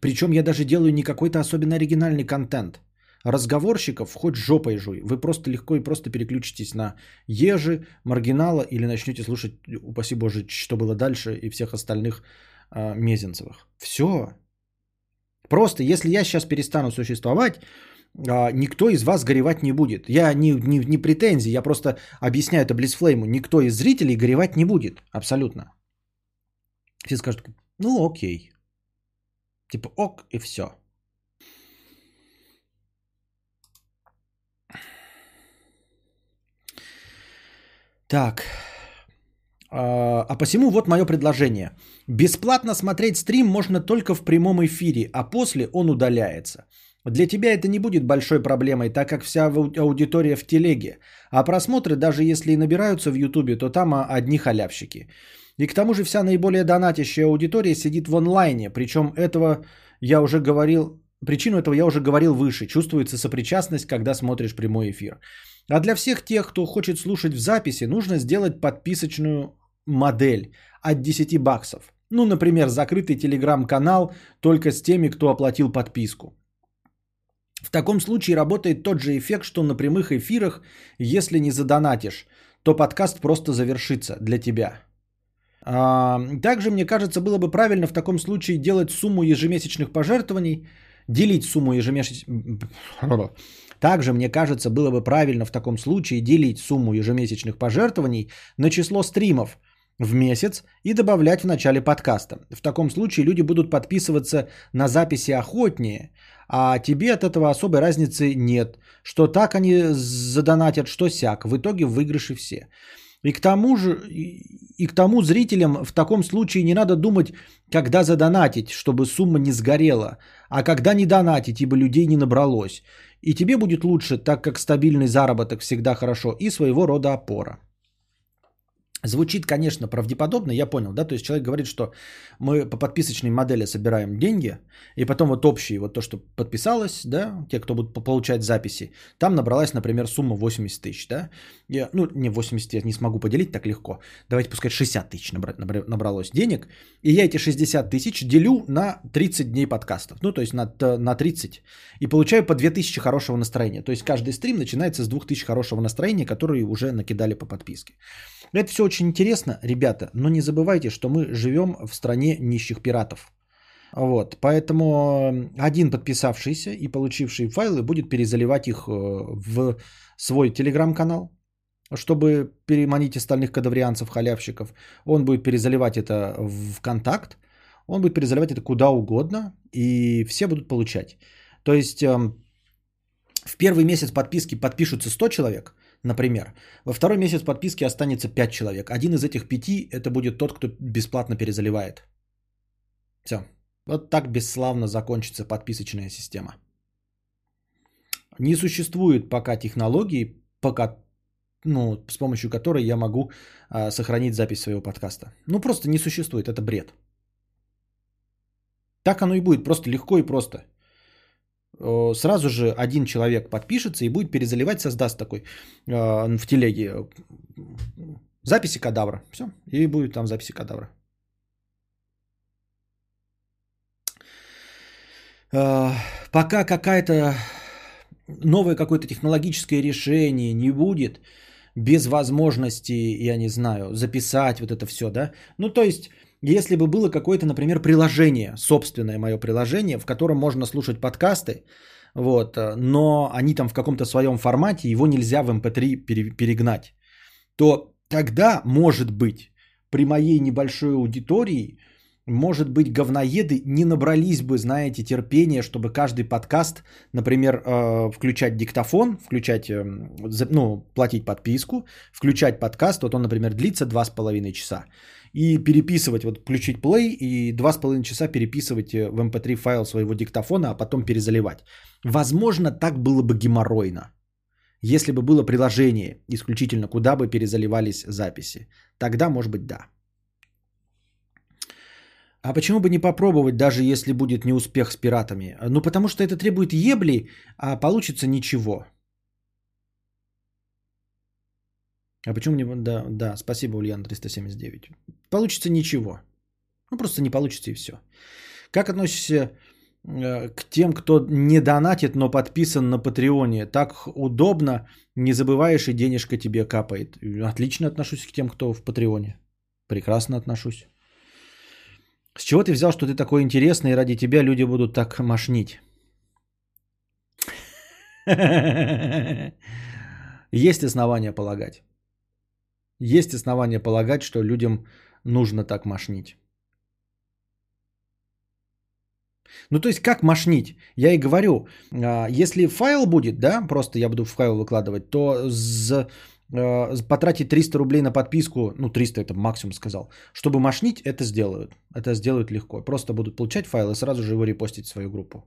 Причем я даже делаю не какой-то особенно оригинальный контент. разговорщиков хоть жопой жуй. Вы просто легко и просто переключитесь на Ежи, Маргинала или начнете слушать, упаси боже, что было дальше и всех остальных э, Мезенцевых. Все. Просто если я сейчас перестану существовать, никто из вас горевать не будет. Я не, не, не претензии, я просто объясняю это Близфлейму. Никто из зрителей горевать не будет. Абсолютно. Все скажут, ну окей. Типа ок и все. Так. А, а посему вот мое предложение. Бесплатно смотреть стрим можно только в прямом эфире, а после он удаляется. Для тебя это не будет большой проблемой, так как вся аудитория в телеге. А просмотры, даже если и набираются в Ютубе, то там одни халявщики. И к тому же вся наиболее донатящая аудитория сидит в онлайне. Причем этого я уже говорил, причину этого я уже говорил выше. Чувствуется сопричастность, когда смотришь прямой эфир. А для всех тех, кто хочет слушать в записи, нужно сделать подписочную модель от 10 баксов. Ну, например, закрытый телеграм-канал только с теми, кто оплатил подписку. В таком случае работает тот же эффект, что на прямых эфирах, если не задонатишь, то подкаст просто завершится для тебя. А, также, мне кажется, было бы правильно в таком случае делать сумму ежемесячных пожертвований, делить сумму ежемесячных... Также, мне кажется, было бы правильно в таком случае делить сумму ежемесячных пожертвований на число стримов в месяц и добавлять в начале подкаста. В таком случае люди будут подписываться на записи охотнее, а тебе от этого особой разницы нет. Что так они задонатят, что сяк. В итоге в выигрыше все. И к тому же, и к тому зрителям в таком случае не надо думать, когда задонатить, чтобы сумма не сгорела, а когда не донатить, ибо людей не набралось. И тебе будет лучше, так как стабильный заработок всегда хорошо и своего рода опора. Звучит, конечно, правдеподобно, я понял, да, то есть человек говорит, что мы по подписочной модели собираем деньги, и потом вот общие, вот то, что подписалось, да, те, кто будут получать записи, там набралась, например, сумма 80 тысяч, да, я, ну, не 80 я не смогу поделить так легко, давайте пускай 60 тысяч набралось денег, и я эти 60 тысяч делю на 30 дней подкастов, ну, то есть на, на 30, и получаю по 2000 хорошего настроения, то есть каждый стрим начинается с 2000 хорошего настроения, которые уже накидали по подписке. Это все очень интересно, ребята, но не забывайте, что мы живем в стране нищих пиратов. Вот, поэтому один подписавшийся и получивший файлы будет перезаливать их э, в свой телеграм-канал, чтобы переманить остальных кадаврианцев, халявщиков. Он будет перезаливать это в контакт, он будет перезаливать это куда угодно, и все будут получать. То есть эм, в первый месяц подписки подпишутся 100 человек – Например, во второй месяц подписки останется 5 человек. Один из этих 5 это будет тот, кто бесплатно перезаливает. Все. Вот так бесславно закончится подписочная система. Не существует пока технологии, пока, ну, с помощью которой я могу а, сохранить запись своего подкаста. Ну, просто не существует, это бред. Так оно и будет, просто легко и просто. Э, сразу же один человек подпишется и будет перезаливать, создаст такой э, в телеге записи кадавра. Все, и будет там записи кадавра. Э, пока какая-то новое какое-то технологическое решение не будет, без возможности, я не знаю, записать вот это все, да. Ну, то есть если бы было какое-то, например, приложение, собственное мое приложение, в котором можно слушать подкасты, вот, э, но они там в каком-то своем формате, его нельзя в MP3 эм перегнать, то тогда, может быть, при моей небольшой аудитории, может быть, говноеды не набрались бы, знаете, терпения, чтобы каждый подкаст, например, э, включать диктофон, включать, эм, ну, платить подписку, включать подкаст, вот он, например, длится 2,5 часа и переписывать, вот включить play и два с половиной часа переписывать э, в mp3 эм файл своего диктофона, а потом перезаливать. Возможно, так было бы геморройно. Если бы было приложение исключительно, куда бы перезаливались записи. Тогда, может быть, да. А почему бы не попробовать, даже если будет неуспех с пиратами? Ну, потому что это требует ебли, а получится ничего. А почему не... Да, да, спасибо, Ульян 379. Получится ничего. Ну, просто не получится и все. Как относишься э, к тем, кто не донатит, но подписан на Патреоне. Так удобно, не забываешь, и денежка тебе капает. Отлично отношусь к тем, кто в Патреоне. Прекрасно отношусь. С чего ты взял, что ты такой интересный, и ради тебя люди будут так мошнить? Есть основания полагать. Есть основания полагать, что людям нужно так мошнить. Ну, то есть, как мошнить? Я и говорю, а, если файл будет, да, просто я буду в файл выкладывать, то за, а, потратить 300 рублей на подписку, ну, 300 это максимум сказал, чтобы мошнить, это сделают. Это сделают легко. Просто будут получать файл и сразу же его репостить в свою группу.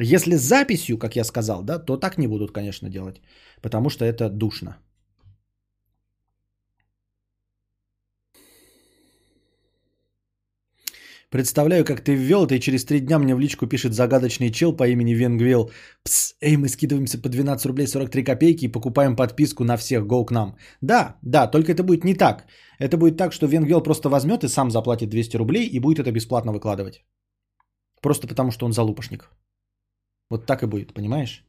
Если с записью, как я сказал, да, то так не будут, конечно, делать, потому что это душно. Представляю, как ты ввел это, и через три дня мне в личку пишет загадочный чел по имени Венгвел. Пс, эй, мы скидываемся по 12 рублей 43 копейки и покупаем подписку на всех, go к нам. Да, да, только это будет не так. Это будет так, что Венгвел просто возьмет и сам заплатит 200 рублей и будет это бесплатно выкладывать. Просто потому, что он залупошник. Вот так и будет, понимаешь?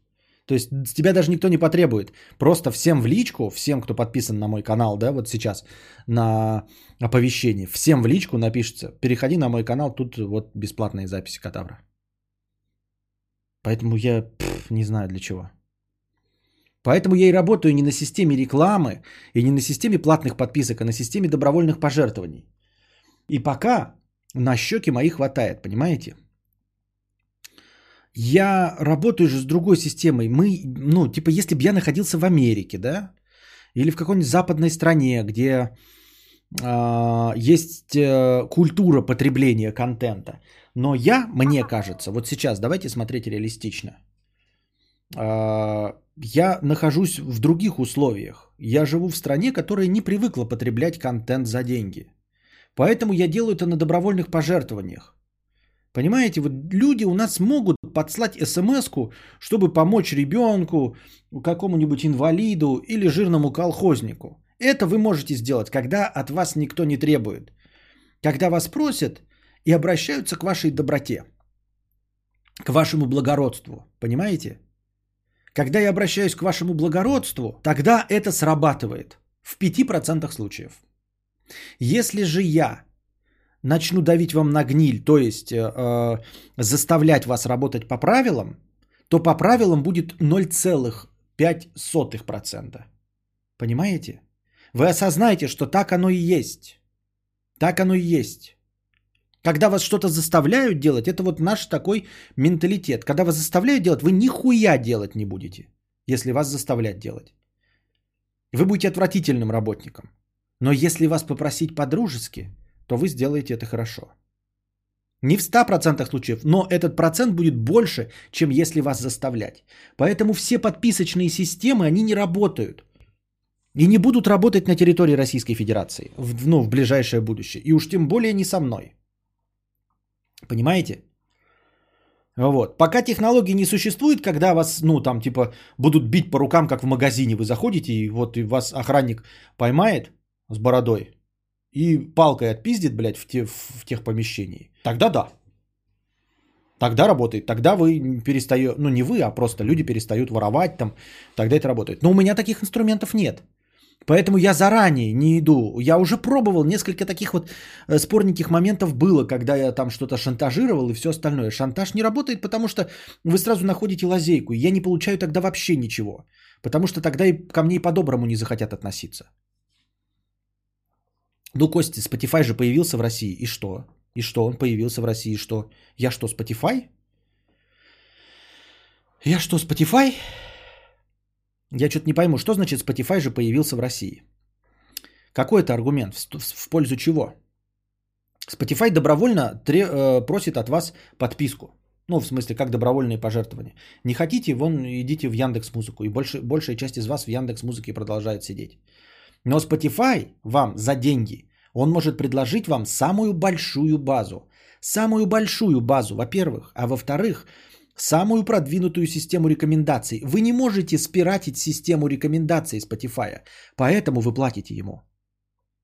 То есть с тебя даже никто не потребует. Просто всем в личку, всем, кто подписан на мой канал, да, вот сейчас на оповещение, всем в личку напишется, переходи на мой канал, тут вот бесплатные записи Катавра. Поэтому я пф, не знаю для чего. Поэтому я и работаю не на системе рекламы и не на системе платных подписок, а на системе добровольных пожертвований. И пока на щеки мои хватает, понимаете? Я работаю же с другой системой. Мы, ну, типа, если бы я находился в Америке, да, или в какой-нибудь западной стране, где э, есть э, культура потребления контента. Но я, мне кажется, вот сейчас давайте смотреть реалистично. Э, я нахожусь в других условиях. Я живу в стране, которая не привыкла потреблять контент за деньги. Поэтому я делаю это на добровольных пожертвованиях. Понимаете, вот люди у нас могут подслать смс чтобы помочь ребенку, какому-нибудь инвалиду или жирному колхознику. Это вы можете сделать, когда от вас никто не требует. Когда вас просят и обращаются к вашей доброте, к вашему благородству. Понимаете? Когда я обращаюсь к вашему благородству, тогда это срабатывает в 5% случаев. Если же я начну давить вам на гниль, то есть э, э заставлять вас работать по правилам, то по правилам будет 0,5%. Понимаете? Вы осознаете, что так оно и есть. Так оно и есть. Когда вас что-то заставляют делать, это вот наш такой менталитет. Когда вас заставляют делать, вы нихуя делать не будете, если вас заставлять делать. Вы будете отвратительным работником. Но если вас попросить по-дружески, то вы сделаете это хорошо. Не в 100% случаев, но этот процент будет больше, чем если вас заставлять. Поэтому все подписочные системы, они не работают. И не будут работать на территории Российской Федерации в, ну, в ближайшее будущее. И уж тем более не со мной. Понимаете? Вот. Пока технологии не существует, когда вас, ну, там, типа, будут бить по рукам, как в магазине, вы заходите, и вот и вас охранник поймает с бородой, и палкой отпиздит, блядь, в, те, в тех помещениях, тогда да. Тогда работает. Тогда вы перестаете, ну не вы, а просто люди перестают воровать там, тогда это работает. Но у меня таких инструментов нет. Поэтому я заранее не иду. Я уже пробовал, несколько таких вот э, спорненьких моментов было, когда я там что-то шантажировал и все остальное. Шантаж не работает, потому что вы сразу находите лазейку. И я не получаю тогда вообще ничего. Потому что тогда и ко мне и по-доброму не захотят относиться. Ну, Костя, Spotify же появился в России. И что? И что? Он появился в России. И что? Я что, Spotify? Я что, Spotify? Я что-то не пойму, что значит Spotify же появился в России? Какой это аргумент? В, в, пользу чего? Spotify добровольно тре, э, просит от вас подписку. Ну, в смысле, как добровольные пожертвования. Не хотите, вон идите в Яндекс Музыку. И больше, большая часть из вас в Яндекс Музыке продолжает сидеть. Но Spotify вам за деньги, он может предложить вам самую большую базу. Самую большую базу, во-первых. А во-вторых, самую продвинутую систему рекомендаций. Вы не можете спиратить систему рекомендаций Spotify, поэтому вы платите ему.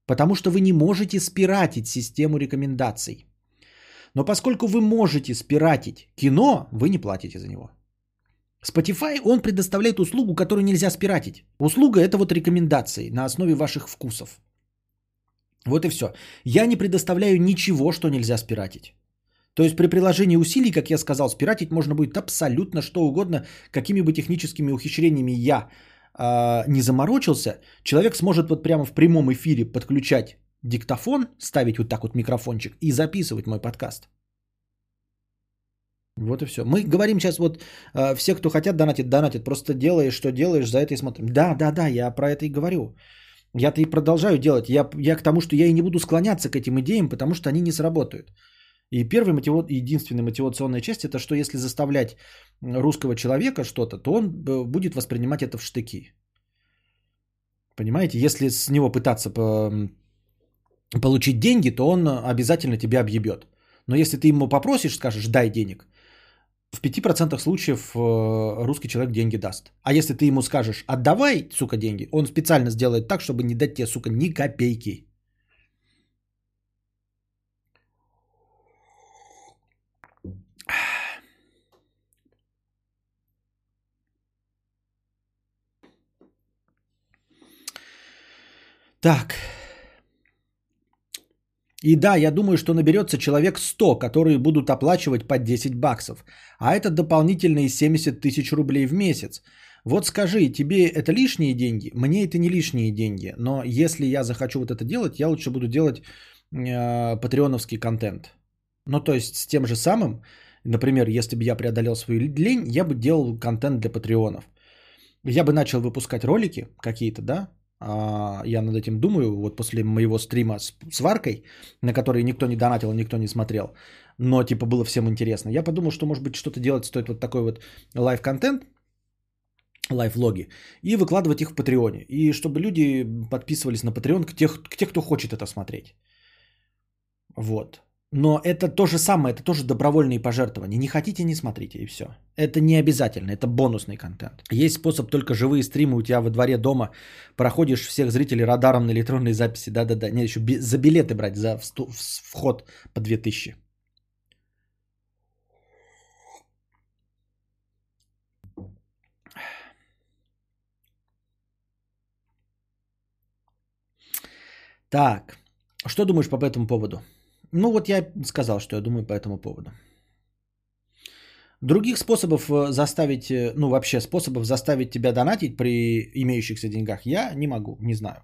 Потому что вы не можете спиратить систему рекомендаций. Но поскольку вы можете спиратить кино, вы не платите за него. Spotify, он предоставляет услугу, которую нельзя спиратить. Услуга это вот рекомендации на основе ваших вкусов. Вот и все. Я не предоставляю ничего, что нельзя спиратить. То есть при приложении усилий, как я сказал, спиратить можно будет абсолютно что угодно, какими бы техническими ухищрениями я э, не заморочился, человек сможет вот прямо в прямом эфире подключать диктофон, ставить вот так вот микрофончик и записывать мой подкаст. Вот и все. Мы говорим сейчас вот э, все, кто хотят донатить, донатят. Просто делаешь, что делаешь, за это и смотрим. Да, да, да, я про это и говорю. Я-то и продолжаю делать. Я, я к тому, что я и не буду склоняться к этим идеям, потому что они не сработают. И первая мотива... единственная мотивационная часть это, что если заставлять русского человека что-то, то он э, будет воспринимать это в штыки. Понимаете, если с него пытаться по... получить деньги, то он обязательно тебя объебет. Но если ты ему попросишь, скажешь, дай денег, в 5% случаев э, русский человек деньги даст. А если ты ему скажешь, отдавай, сука, деньги, он специально сделает так, чтобы не дать тебе, сука, ни копейки. Так. И да, я думаю, что наберется человек 100, которые будут оплачивать по 10 баксов. А это дополнительные 70 тысяч рублей в месяц. Вот скажи, тебе это лишние деньги? Мне это не лишние деньги. Но если я захочу вот это делать, я лучше буду делать э, патреоновский контент. Ну, то есть с тем же самым, например, если бы я преодолел свою лень, я бы делал контент для патреонов. Я бы начал выпускать ролики какие-то, да, а, я над этим думаю, вот после моего стрима с, с варкой, на который никто не донатил, никто не смотрел, но типа было всем интересно. Я подумал, что может быть что-то делать стоит вот такой вот live-контент, live-влоги, и выкладывать их в Патреоне. И чтобы люди подписывались на Патреон к тех, к тех, кто хочет это смотреть. Вот. Но это то же самое, это тоже добровольные пожертвования. Не хотите, не смотрите, и все. Это не обязательно, это бонусный контент. Есть способ только живые стримы у тебя во дворе дома. Проходишь всех зрителей радаром на электронной записи. Да-да-да. Не, еще за билеты брать, за вход по 2000. Так, что думаешь по этому поводу? Ну вот я сказал, что я думаю по этому поводу. Других способов э, заставить, э, ну вообще способов заставить тебя донатить при имеющихся деньгах я не могу, не знаю.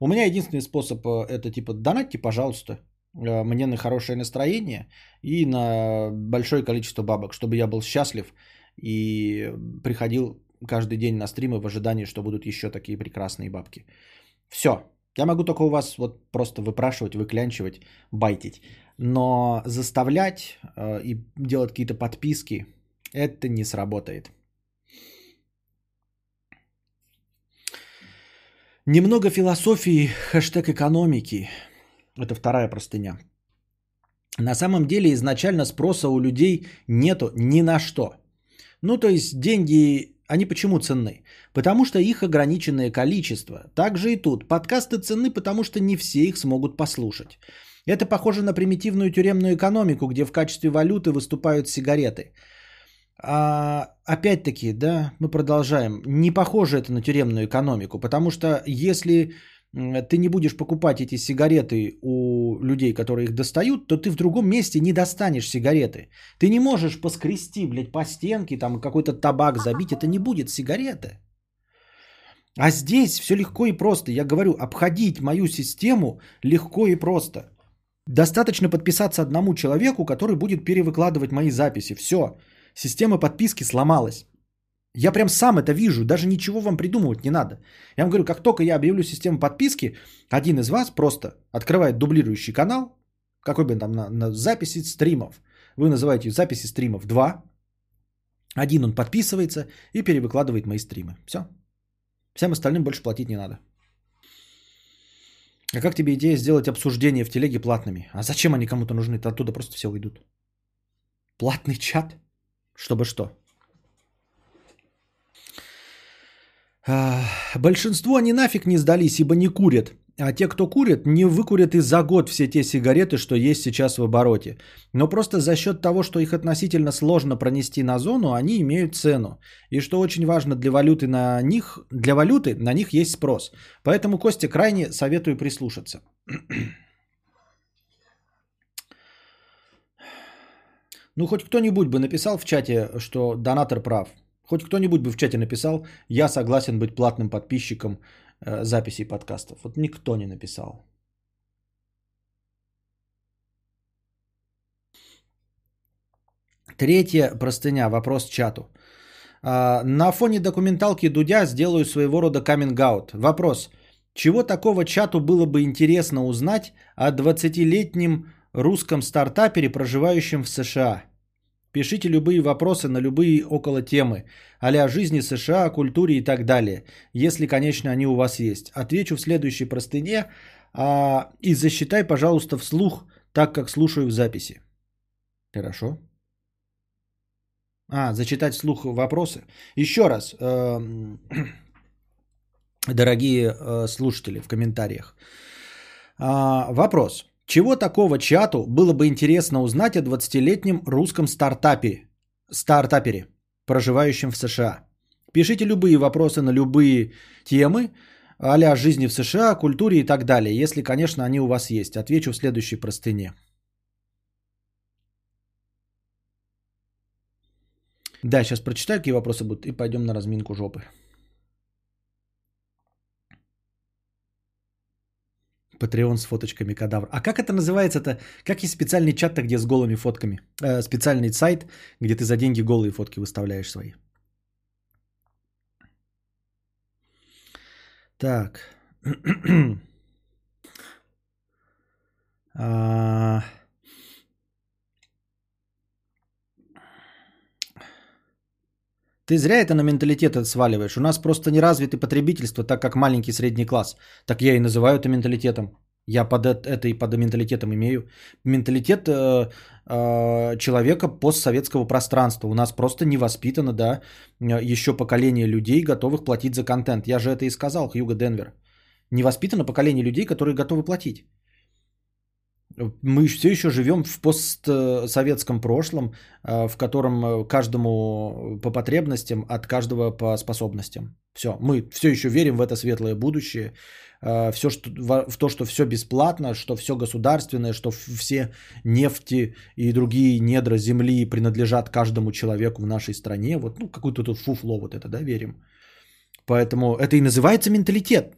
У меня единственный способ э, это типа донатьте, пожалуйста, мне на хорошее настроение и на большое количество бабок, чтобы я был счастлив и приходил каждый день на стримы в ожидании, что будут еще такие прекрасные бабки. Все, я могу только у вас вот просто выпрашивать, выклянчивать, байтить. Но заставлять э, и делать какие-то подписки, это не сработает. Немного философии, хэштег экономики. Это вторая простыня. На самом деле изначально спроса у людей нету ни на что. Ну, то есть деньги они почему ценны? Потому что их ограниченное количество. Также и тут. Подкасты ценны, потому что не все их смогут послушать. Это похоже на примитивную тюремную экономику, где в качестве валюты выступают сигареты. А, опять-таки, да, мы продолжаем. Не похоже это на тюремную экономику, потому что если ты не будешь покупать эти сигареты у людей, которые их достают, то ты в другом месте не достанешь сигареты. Ты не можешь поскрести, блядь, по стенке, там какой-то табак забить, это не будет сигареты. А здесь все легко и просто. Я говорю, обходить мою систему легко и просто. Достаточно подписаться одному человеку, который будет перевыкладывать мои записи. Все. Система подписки сломалась. Я прям сам это вижу, даже ничего вам придумывать не надо. Я вам говорю, как только я объявлю систему подписки, один из вас просто открывает дублирующий канал, какой бы там на, на записи стримов. Вы называете записи стримов 2. Один он подписывается и перевыкладывает мои стримы. Все. Всем остальным больше платить не надо. А как тебе идея сделать обсуждения в телеге платными? А зачем они кому-то нужны? Оттуда просто все уйдут. Платный чат? Чтобы что? Большинство они нафиг не сдались, ибо не курят. а те, кто курит, не выкурят и за год все те сигареты, что есть сейчас в обороте. Но просто за счет того, что их относительно сложно пронести на зону, они имеют цену. И что очень важно для валюты на них, для валюты на них есть спрос. Поэтому, Костя, крайне советую прислушаться. Ну, хоть кто-нибудь бы написал в чате, что донатор прав. Хоть кто-нибудь бы в чате написал, я согласен быть платным подписчиком э, записей подкастов. Вот никто не написал. Третья простыня. Вопрос чату. А, на фоне документалки Дудя сделаю своего рода каминг-аут. Вопрос. Чего такого чату было бы интересно узнать о 20-летнем русском стартапере, проживающем в США. Пишите любые вопросы на любые около темы, а жизни США, культуре и так далее, если, конечно, они у вас есть. Отвечу в следующей простыне а, и засчитай, пожалуйста, вслух, так как слушаю в записи. Хорошо. А, зачитать вслух вопросы. Еще раз, э, дорогие э, слушатели в комментариях. А, вопрос. Чего такого чату было бы интересно узнать о 20-летнем русском стартапе, стартапере, проживающем в США? Пишите любые вопросы на любые темы, а жизни в США, культуре и так далее, если, конечно, они у вас есть. Отвечу в следующей простыне. Да, сейчас прочитаю, какие вопросы будут, и пойдем на разминку жопы. Патреон с фоточками кадавр. А как это называется Это Как есть специальный чат где с голыми фотками? Э, специальный сайт, где ты за деньги голые фотки выставляешь свои. Так. а... Ты зря это на менталитет сваливаешь. У нас просто не развиты потребительство, так как маленький средний класс. Так я и называю это менталитетом. Я под это и под менталитетом имею. Менталитет э, э, человека постсоветского пространства. У нас просто не воспитано, да, еще поколение людей, готовых платить за контент. Я же это и сказал, Хьюго Денвер. Не воспитано поколение людей, которые готовы платить. Мы все еще живем в постсоветском прошлом, э, в котором э, каждому по потребностям, от каждого по способностям. Все, мы все еще верим в это светлое будущее, э, все, что, в то, что все бесплатно, что все государственное, что все нефти и другие недра земли принадлежат каждому человеку в нашей стране. Вот, ну, какую-то тут фуфло вот это, да, верим. Поэтому это и называется менталитет.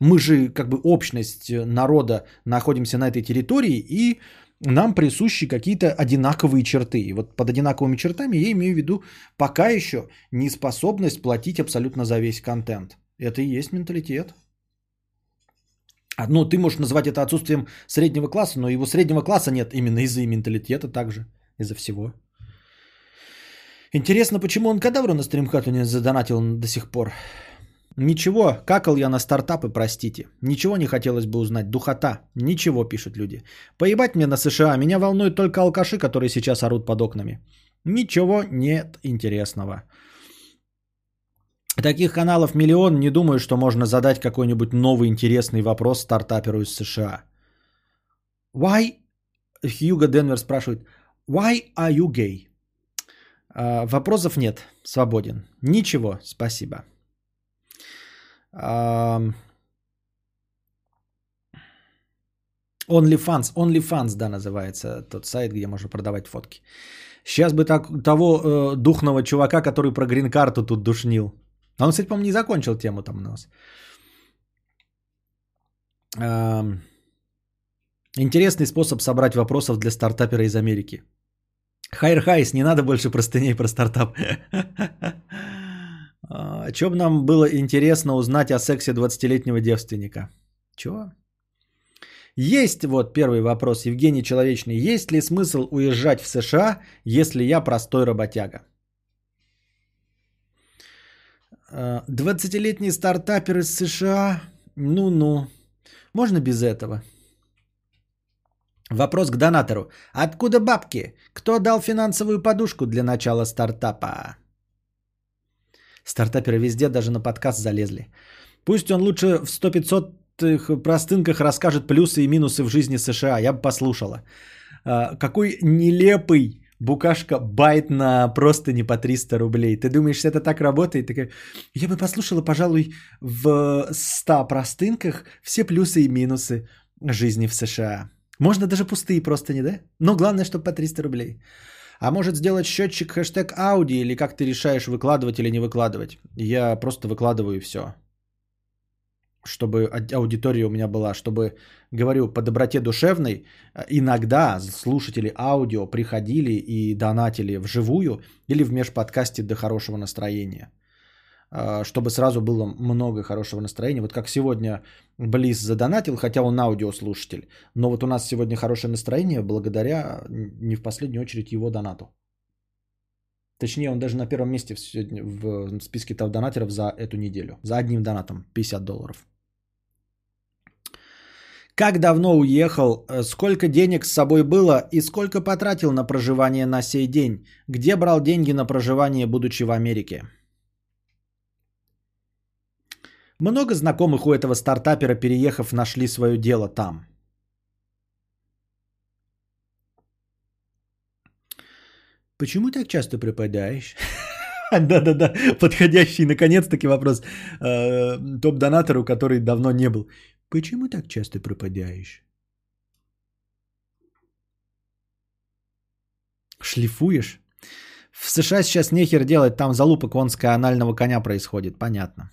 Мы же как бы общность народа находимся на этой территории и нам присущи какие-то одинаковые черты. И вот под одинаковыми чертами я имею в виду пока еще неспособность платить абсолютно за весь контент. Это и есть менталитет. Ну, ты можешь назвать это отсутствием среднего класса, но его среднего класса нет именно из-за менталитета также, из-за всего. Интересно, почему он кадавру на стримхату не задонатил до сих пор? Ничего, какал я на стартапы, простите. Ничего не хотелось бы узнать. Духота. Ничего, пишут люди. Поебать мне на США. Меня волнуют только алкаши, которые сейчас орут под окнами. Ничего нет интересного. Таких каналов миллион. Не думаю, что можно задать какой-нибудь новый интересный вопрос стартаперу из США. Why? Хьюго Денвер спрашивает. Why are you gay? А, вопросов нет. Свободен. Ничего. Спасибо. OnlyFans. OnlyFans, да, называется тот сайт, где можно продавать фотки. Сейчас бы так, того э, духного чувака, который про грин-карту тут душнил. Он, кстати, по-моему, не закончил тему там у нас. Э, интересный способ собрать вопросов для стартапера из Америки. Хайр Хайс, не надо больше простыней про стартап. А, Чем нам было интересно узнать о сексе 20-летнего девственника? Чего? Есть, вот первый вопрос, Евгений Человечный. Есть ли смысл уезжать в США, если я простой работяга? 20-летний а, стартапер из США? Ну-ну. Можно без этого? Вопрос к донатору. Откуда бабки? Кто дал финансовую подушку для начала стартапа? Стартаперы везде, даже на подкаст залезли. Пусть он лучше в 100-500 простых, простынках расскажет плюсы и минусы в жизни США. Я бы послушала. А, какой нелепый букашка байт на просто не по 300 рублей. Ты думаешь, это так работает? Такая, я бы послушала, пожалуй, в 100 простынках все плюсы и минусы жизни в США. Можно даже пустые просто не, да? Но главное, чтобы по 300 рублей. А может сделать счетчик хэштег Ауди или как ты решаешь выкладывать или не выкладывать? Я просто выкладываю все. Чтобы аудитория у меня была, чтобы, говорю, по доброте душевной, иногда слушатели аудио приходили и донатили вживую или в межподкасте до хорошего настроения. А, чтобы сразу было много хорошего настроения. Вот как сегодня Близ задонатил, хотя он аудиослушатель. Но вот у нас сегодня хорошее настроение благодаря не в последнюю очередь его донату. Точнее, он даже на первом месте сегодня, в списке топ-донатеров за эту неделю. За одним донатом 50 долларов. Как давно уехал, сколько денег с собой было и сколько потратил на проживание на сей день? Где брал деньги на проживание, будучи в Америке? Много знакомых у этого стартапера, переехав, нашли свое дело там. Почему так часто пропадаешь? Да-да-да, подходящий наконец-таки вопрос э, топ-донатору, который давно не был. Почему так часто пропадаешь? Шлифуешь? В США сейчас нехер делать, там залупа конская анального коня происходит, понятно.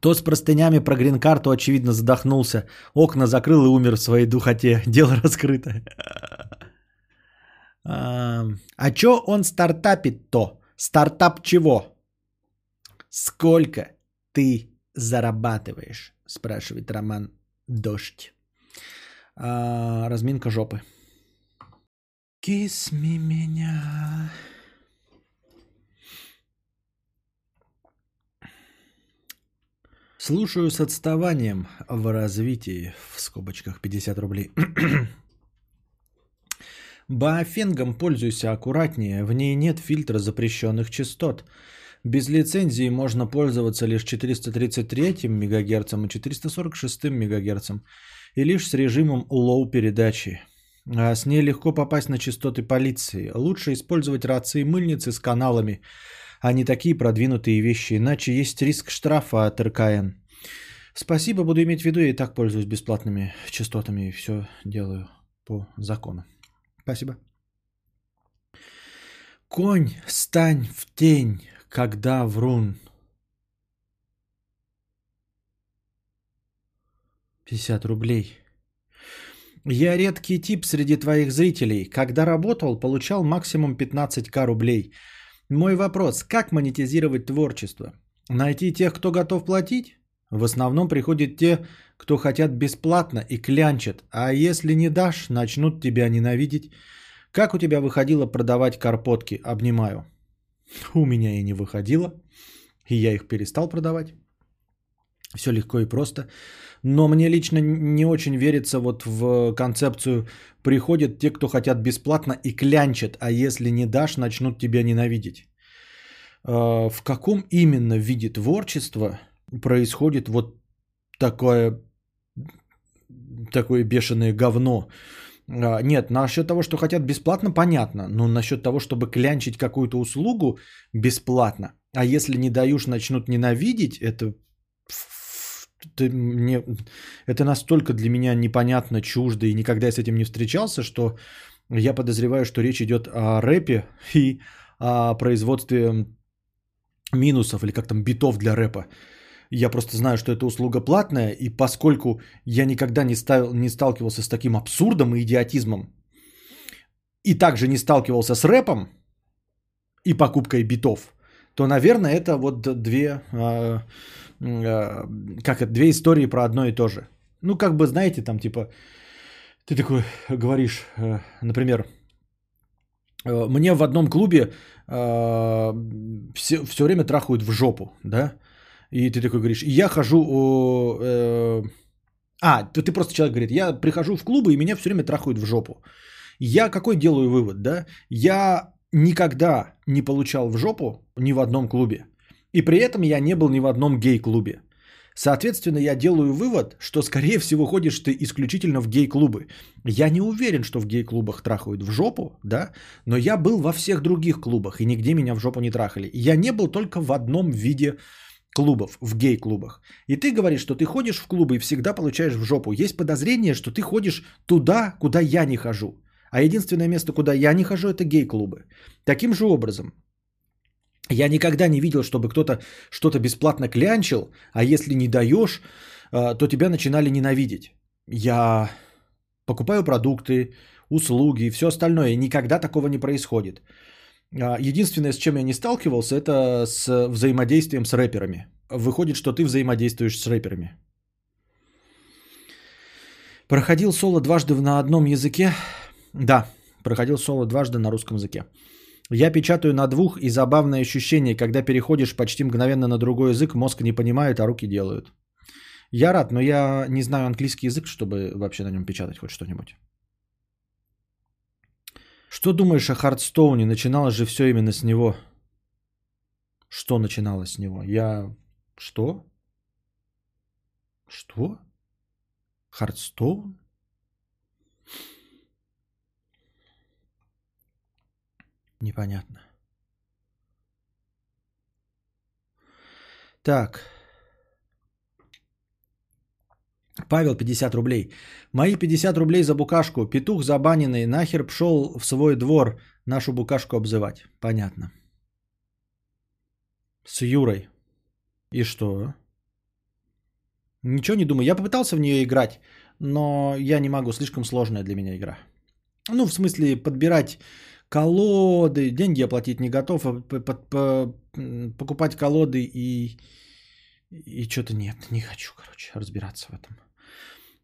То с простынями про грин-карту, очевидно, задохнулся. Окна закрыл и умер в своей духоте. Дело раскрыто. А, чё он стартапит-то? Стартап чего? Сколько ты зарабатываешь? Спрашивает Роман Дождь. А, разминка жопы. Me меня. Слушаю с отставанием в развитии, в скобочках 50 рублей. Баофенгом пользуйся аккуратнее, в ней нет фильтра запрещенных частот. Без лицензии можно пользоваться лишь 433 МГц и 446 МГц, и лишь с режимом low передачи. А с ней легко попасть на частоты полиции. Лучше использовать рации мыльницы с каналами, а не такие продвинутые вещи, иначе есть риск штрафа от РКН. Спасибо, буду иметь в виду, я и так пользуюсь бесплатными частотами и все делаю по закону. Спасибо. Конь, стань в тень, когда врун. 50 рублей. Я редкий тип среди твоих зрителей. Когда работал, получал максимум 15к рублей. Мой вопрос, как монетизировать творчество? Найти тех, кто готов платить? В основном приходят те, кто хотят бесплатно и клянчат, а если не дашь, начнут тебя ненавидеть. Как у тебя выходило продавать карпотки? Обнимаю. У меня и не выходило, и я их перестал продавать. Все легко и просто. Но мне лично не очень верится вот в концепцию приходят те, кто хотят бесплатно и клянчат, а если не дашь, начнут тебя ненавидеть. А, в каком именно виде творчества происходит вот такое, такое бешеное говно? А, нет, насчет того, что хотят бесплатно, понятно. Но насчет того, чтобы клянчить какую-то услугу бесплатно, а если не даешь, начнут ненавидеть, это ты мне, это настолько для меня непонятно, чуждо, и никогда я с этим не встречался, что я подозреваю, что речь идет о рэпе и о производстве минусов или как там битов для рэпа. Я просто знаю, что эта услуга платная, и поскольку я никогда не, ставил, не сталкивался с таким абсурдом и идиотизмом, и также не сталкивался с рэпом и покупкой битов, то, наверное, это вот две а, Э, как это, две истории про одно и то же. Ну, как бы, знаете, там, типа, ты такой говоришь, э, например, э, мне в одном клубе все, все время трахают в жопу, да, и ты такой говоришь, я хожу, э, а, ты, ты просто человек говорит, я прихожу в клубы, и меня все время трахают в жопу. Я какой делаю вывод, да? Я никогда не получал в жопу ни в одном клубе. И при этом я не был ни в одном гей-клубе. Соответственно, я делаю вывод, что, скорее всего, ходишь ты исключительно в гей-клубы. Я не уверен, что в гей-клубах трахают в жопу, да, но я был во всех других клубах, и нигде меня в жопу не трахали. Я не был только в одном виде клубов, в гей-клубах. И ты говоришь, что ты ходишь в клубы и всегда получаешь в жопу. Есть подозрение, что ты ходишь туда, куда я не хожу. А единственное место, куда я не хожу, это гей-клубы. Таким же образом, я никогда не видел, чтобы кто-то что-то бесплатно клянчил, а если не даешь, э, то тебя начинали ненавидеть. Я покупаю продукты, услуги, все остальное. Никогда такого не происходит. А, единственное, с чем я не сталкивался, это с взаимодействием с рэперами. Выходит, что ты взаимодействуешь с рэперами. Проходил соло дважды на одном языке. Да, проходил соло дважды на русском языке. Я печатаю на двух, и забавное ощущение, когда переходишь почти мгновенно на другой язык, мозг не понимает, а руки делают. Я рад, но я не знаю английский язык, чтобы вообще на нем печатать хоть что-нибудь. Что думаешь о Хардстоуне? Начиналось же все именно с него. Что начиналось с него? Я... Что? Что? Хардстоун? Непонятно. Так. Павел, 50 рублей. Мои 50 рублей за букашку. Петух забаненный. Нахер пшел в свой двор нашу букашку обзывать. Понятно. С Юрой. И что? Ничего не думаю. Я попытался в нее играть, но я не могу. Слишком сложная для меня игра. Ну, в смысле, подбирать колоды, деньги я платить не готов, а покупать колоды и, и что-то нет, не хочу, короче, разбираться в этом.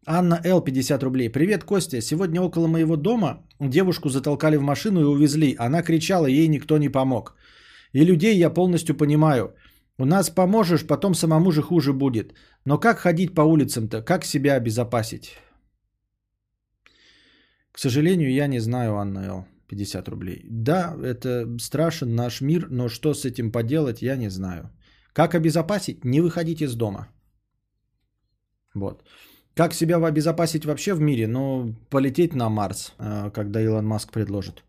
Анна Л. 50 рублей. Привет, Костя. Сегодня около моего дома девушку затолкали в машину и увезли. Она кричала, ей никто не помог. И людей я полностью понимаю. У нас поможешь, потом самому же хуже будет. Но как ходить по улицам-то? Как себя обезопасить? К сожалению, я не знаю, Анна Л. 50 рублей. Да, это страшен наш мир, но что с этим поделать, я не знаю. Как обезопасить? Не выходить из дома. Вот. Как себя обезопасить вообще в мире? Ну, полететь на Марс, а, когда Илон Маск предложит.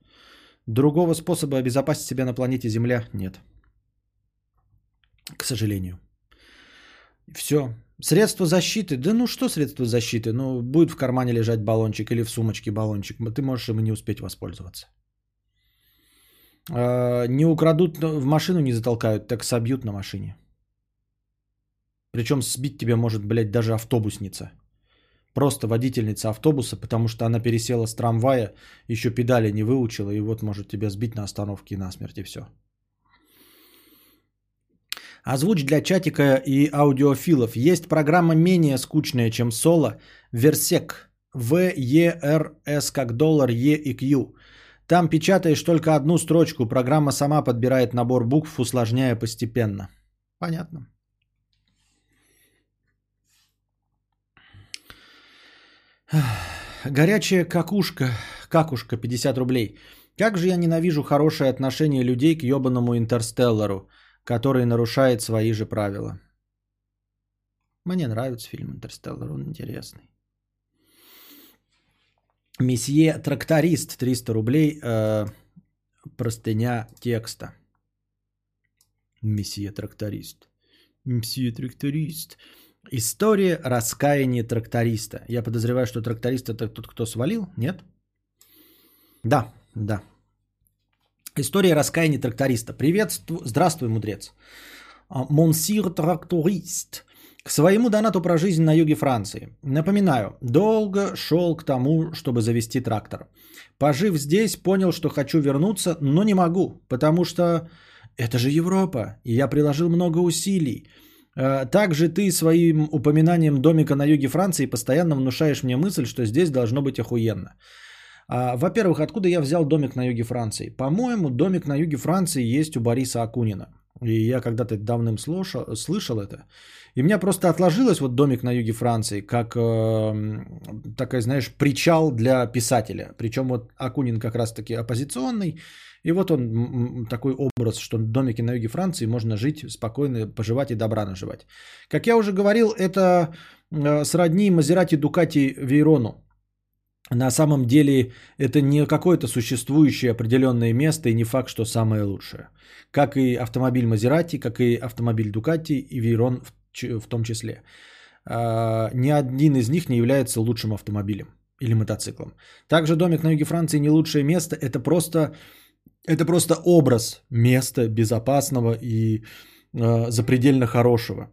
Другого способа обезопасить себя на планете Земля нет. К сожалению. Все. Средства защиты. Да ну что средства защиты? Ну, будет в кармане лежать баллончик или в сумочке баллончик. Ты можешь им не успеть воспользоваться. А, не украдут, в машину не затолкают, так собьют на машине. Причем сбить тебя может, блядь, даже автобусница. Просто водительница автобуса, потому что она пересела с трамвая, еще педали не выучила, и вот может тебя сбить на остановке насмерть, и все. Озвучь для чатика и аудиофилов. Есть программа менее скучная, чем соло. Версек. В, Е, Р, С как доллар, Е и Q. Там печатаешь только одну строчку, программа сама подбирает набор букв, усложняя постепенно. Понятно. Горячая какушка, какушка, 50 рублей. Как же я ненавижу хорошее отношение людей к ебаному Интерстеллару, который нарушает свои же правила. Мне нравится фильм Интерстеллар, он интересный. Месье Тракторист, 300 рублей, э, простыня текста. Месье Тракторист. Месье Тракторист. История раскаяния тракториста. Я подозреваю, что тракторист это тот, кто свалил, нет? Да, да. История раскаяния тракториста. Приветствую, здравствуй, мудрец. А, монсир тракторист. К своему донату про жизнь на юге Франции. Напоминаю, долго шел к тому, чтобы завести трактор. Пожив здесь, понял, что хочу вернуться, но не могу, потому что это же Европа, и я приложил много усилий. Э, также ты своим упоминанием домика на юге Франции постоянно внушаешь мне мысль, что здесь должно быть охуенно. А, во-первых, откуда я взял домик на юге Франции? По-моему, домик на юге Франции есть у Бориса Акунина. И я когда-то давным слушал, слышал это. И у меня просто отложилось вот домик на юге Франции, как э, такая, знаешь, причал для писателя. Причем вот Акунин как раз-таки оппозиционный. И вот он такой образ, что в домике на юге Франции можно жить спокойно, поживать и добра наживать. Как я уже говорил, это э, сродни Мазерати Дукати Вейрону. На самом деле это не какое-то существующее определенное место и не факт, что самое лучшее. Как и автомобиль Мазерати, как и автомобиль Дукати и Вейрон в, в том числе. А, ни один из них не является лучшим автомобилем или мотоциклом. Также домик на юге Франции не лучшее место, это просто, это просто образ места безопасного и э, запредельно хорошего.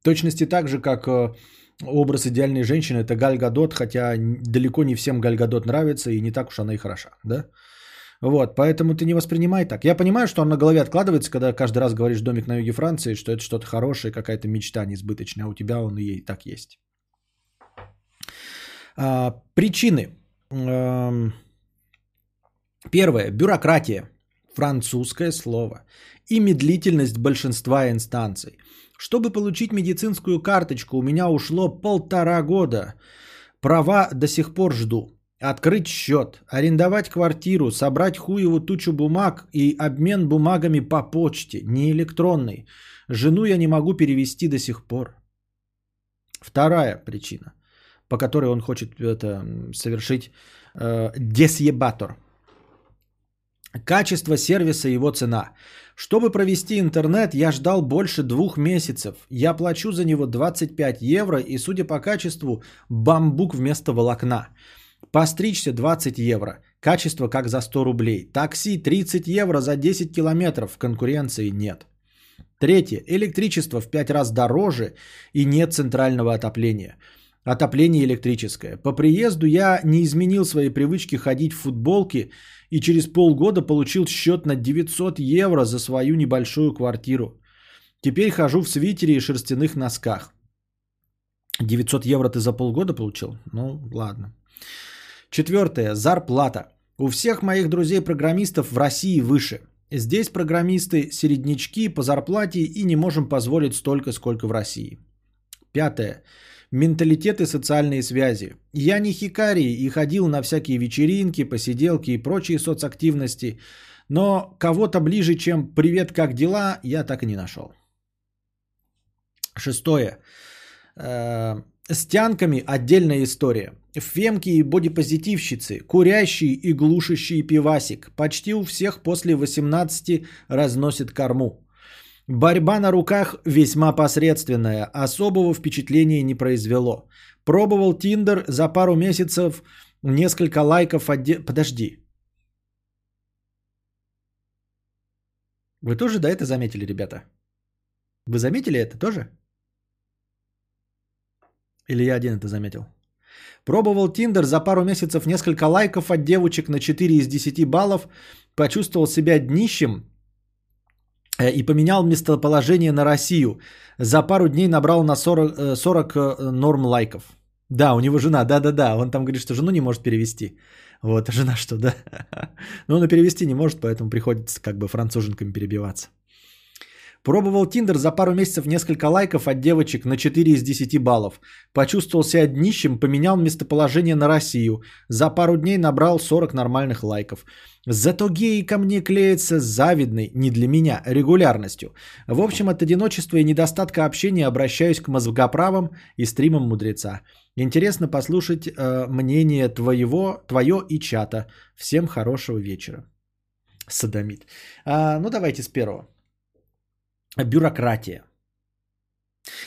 В точности так же, как э, образ идеальной женщины это Галь Гадот, хотя далеко не всем Галь Гадот нравится и не так уж она и хороша, да? Вот, поэтому ты не воспринимай так. Я понимаю, что он на голове откладывается, когда каждый раз говоришь домик на юге Франции, что это что-то хорошее, какая-то мечта несбыточная, а у тебя он и так есть. А, причины. Первое. Бюрократия. Французское слово. И медлительность большинства инстанций. Чтобы получить медицинскую карточку, у меня ушло полтора года. Права до сих пор жду. Открыть счет, арендовать квартиру, собрать хуеву тучу бумаг и обмен бумагами по почте, не электронный. Жену я не могу перевести до сих пор. Вторая причина, по которой он хочет это совершить э, десъебатор. Качество сервиса и его цена. Чтобы провести интернет, я ждал больше двух месяцев. Я плачу за него 25 евро и, судя по качеству, бамбук вместо волокна. Постричься 20 евро. Качество как за 100 рублей. Такси 30 евро за 10 километров. Конкуренции нет. Третье. Электричество в 5 раз дороже и нет центрального отопления. Отопление электрическое. По приезду я не изменил свои привычки ходить в футболке и через полгода получил счет на 900 евро за свою небольшую квартиру. Теперь хожу в свитере и шерстяных носках. 900 евро ты за полгода получил? Ну, ладно. Четвертое. Зарплата. У всех моих друзей-программистов в России выше. Здесь программисты середнячки по зарплате и не можем позволить столько, сколько в России. Пятое. Менталитет и социальные связи. Я не хикарий и ходил на всякие вечеринки, посиделки и прочие соцактивности, но кого-то ближе, чем «Привет, как дела?» я так и не нашел. Шестое. Э, с тянками отдельная история. Фемки и бодипозитивщицы, курящие и глушащие пивасик. Почти у всех после 18 разносит корму. Борьба на руках весьма посредственная, особого впечатления не произвело. Пробовал Тиндер за пару месяцев, несколько лайков отде... Подожди. Вы тоже да это заметили, ребята? Вы заметили это тоже? Или я один это заметил? Пробовал Тиндер за пару месяцев несколько лайков от девочек на 4 из 10 баллов. Почувствовал себя днищем и поменял местоположение на Россию. За пару дней набрал на 40, 40 э, э, норм лайков. Да, у него жена, да-да-да. Он там говорит, что жену не может перевести. Вот, а жена что, да? Но он и перевести не может, поэтому приходится как бы француженками перебиваться. Пробовал Тиндер за пару месяцев несколько лайков от девочек на 4 из 10 баллов. Почувствовал себя днищем, поменял местоположение на Россию. За пару дней набрал 40 нормальных лайков. Зато геи ко мне клеятся с завидной, не для меня, регулярностью. В общем, от одиночества и недостатка общения обращаюсь к мозгоправам и стримам мудреца. Интересно послушать э, мнение твоего, твое и чата. Всем хорошего вечера. Садомит. А, ну давайте с первого бюрократия.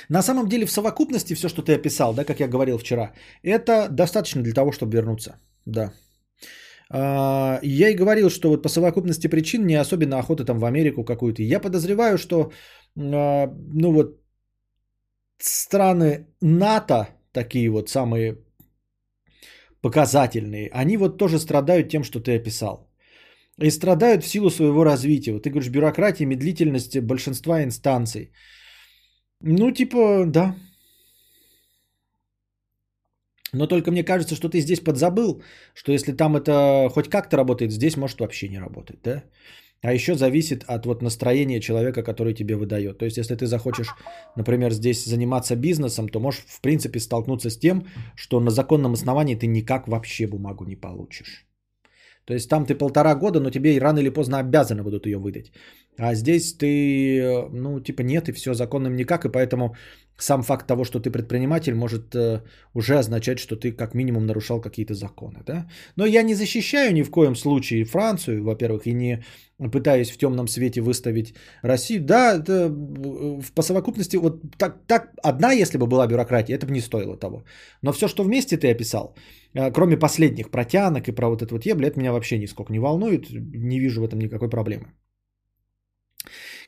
На самом деле в совокупности все, что ты описал, да, как я говорил вчера, это достаточно для того, чтобы вернуться. Да. А, я и говорил, что вот по совокупности причин не особенно охота там в Америку какую-то. Я подозреваю, что а, ну вот страны НАТО, такие вот самые показательные, они вот тоже страдают тем, что ты описал и страдают в силу своего развития. Вот ты говоришь, бюрократия, медлительность большинства инстанций. Ну, типа, да. Но только мне кажется, что ты здесь подзабыл, что если там это хоть как-то работает, здесь может вообще не работать, да? А еще зависит от вот настроения человека, который тебе выдает. То есть, если ты захочешь, например, здесь заниматься бизнесом, то можешь, в принципе, столкнуться с тем, что на законном основании ты никак вообще бумагу не получишь. То есть там ты полтора года, но тебе рано или поздно обязаны будут ее выдать. А здесь ты, ну, типа нет, и все законным никак, и поэтому сам факт того, что ты предприниматель, может э, уже означать, что ты как минимум нарушал какие-то законы, да? Но я не защищаю ни в коем случае Францию, во-первых, и не пытаюсь в темном свете выставить Россию. Да, это по совокупности, вот так, так одна, если бы была бюрократия, это бы не стоило того. Но все, что вместе ты описал, э, кроме последних протянок и про вот это вот ебля, это меня вообще нисколько не волнует, не вижу в этом никакой проблемы.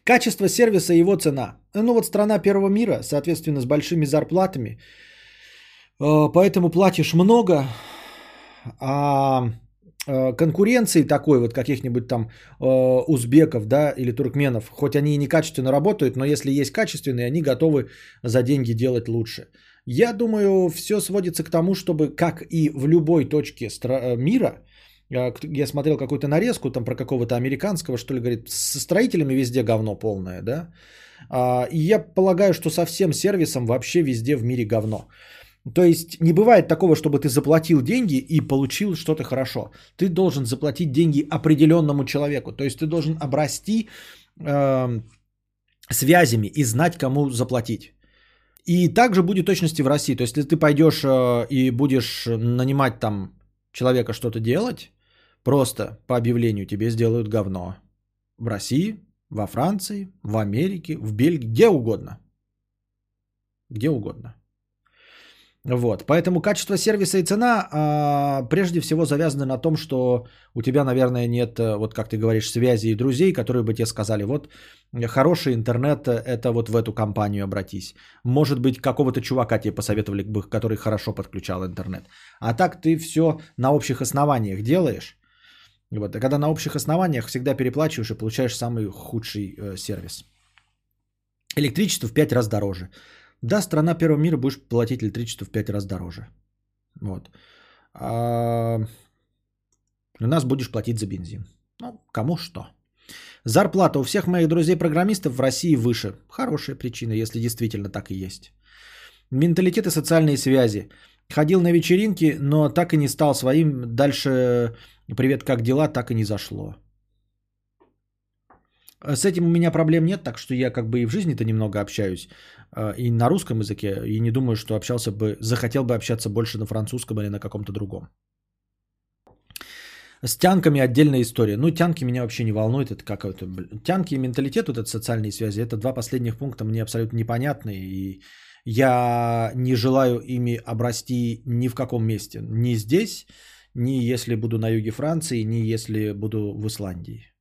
Качество сервиса и его цена. Ну вот страна первого мира, соответственно, с большими зарплатами. Э, поэтому платишь много, а э, конкуренции такой вот каких-нибудь там э, узбеков, да, или туркменов, хоть они и некачественно работают, но если есть качественные, они готовы за деньги делать лучше. Я думаю, все сводится к тому, чтобы, как и в любой точке мира, я смотрел какую-то нарезку там про какого-то американского, что ли, говорит, со строителями везде говно полное, да. А, и я полагаю, что со всем сервисом вообще везде в мире говно. То есть не бывает такого, чтобы ты заплатил деньги и получил что-то хорошо. Ты должен заплатить деньги определенному человеку. То есть ты должен обрасти э, связями и знать, кому заплатить. И также будет точности в России. То есть если ты пойдешь э, и будешь нанимать там человека что-то делать, Просто по объявлению тебе сделают говно. В России, во Франции, в Америке, в Бельгии, где угодно. Где угодно. Вот, поэтому качество сервиса и цена а, прежде всего завязаны на том, что у тебя, наверное, нет, э, вот как ты говоришь, связи и друзей, которые бы тебе сказали, вот хороший интернет, э, это вот в эту компанию обратись. Может быть, какого-то чувака тебе посоветовали бы, который хорошо подключал интернет. А так ты все на общих основаниях делаешь, вот. А когда на общих основаниях всегда переплачиваешь и получаешь самый худший э, сервис. Электричество в 5 раз дороже. Да, страна первого мира будешь платить электричество в 5 раз дороже. Вот. А у нас будешь платить за бензин. Ну, кому что. Зарплата у всех моих друзей-программистов в России выше. Хорошая причина, если действительно так и есть. Менталитет и социальные связи. Ходил на вечеринки, но так и не стал своим. Дальше привет, как дела, так и не зашло. С этим у меня проблем нет, так что я как бы и в жизни-то немного общаюсь. А, и на русском языке. И не думаю, что общался бы, захотел бы общаться больше на французском или на каком-то другом. С тянками отдельная история. Ну, тянки меня вообще не волнуют. Это как это... Тянки и менталитет, вот это социальные связи, это два последних пункта мне абсолютно непонятны. И я не желаю ими обрасти ни в каком месте. Ни здесь, ни если буду на юге Франции, ни если буду в Исландии.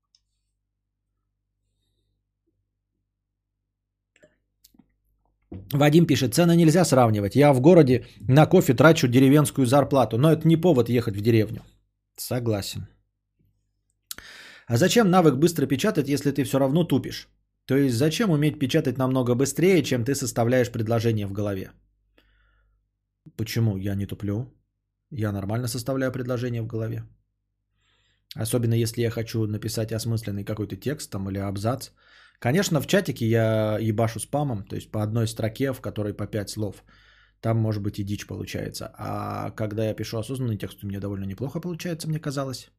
Вадим пишет, цены нельзя сравнивать. Я в городе на кофе трачу деревенскую зарплату, но это не повод ехать в деревню. Согласен. А зачем навык быстро печатать, если ты все равно тупишь? То есть зачем уметь печатать намного быстрее, чем ты составляешь предложение в голове? Почему я не туплю? Я нормально составляю предложение в голове. Особенно если я хочу написать осмысленный какой-то текст там или абзац. Конечно, в чатике я ебашу спамом, то есть по одной строке, в которой по пять слов. Там может быть и дичь получается. А когда я пишу осознанный текст, у меня довольно неплохо получается, мне казалось.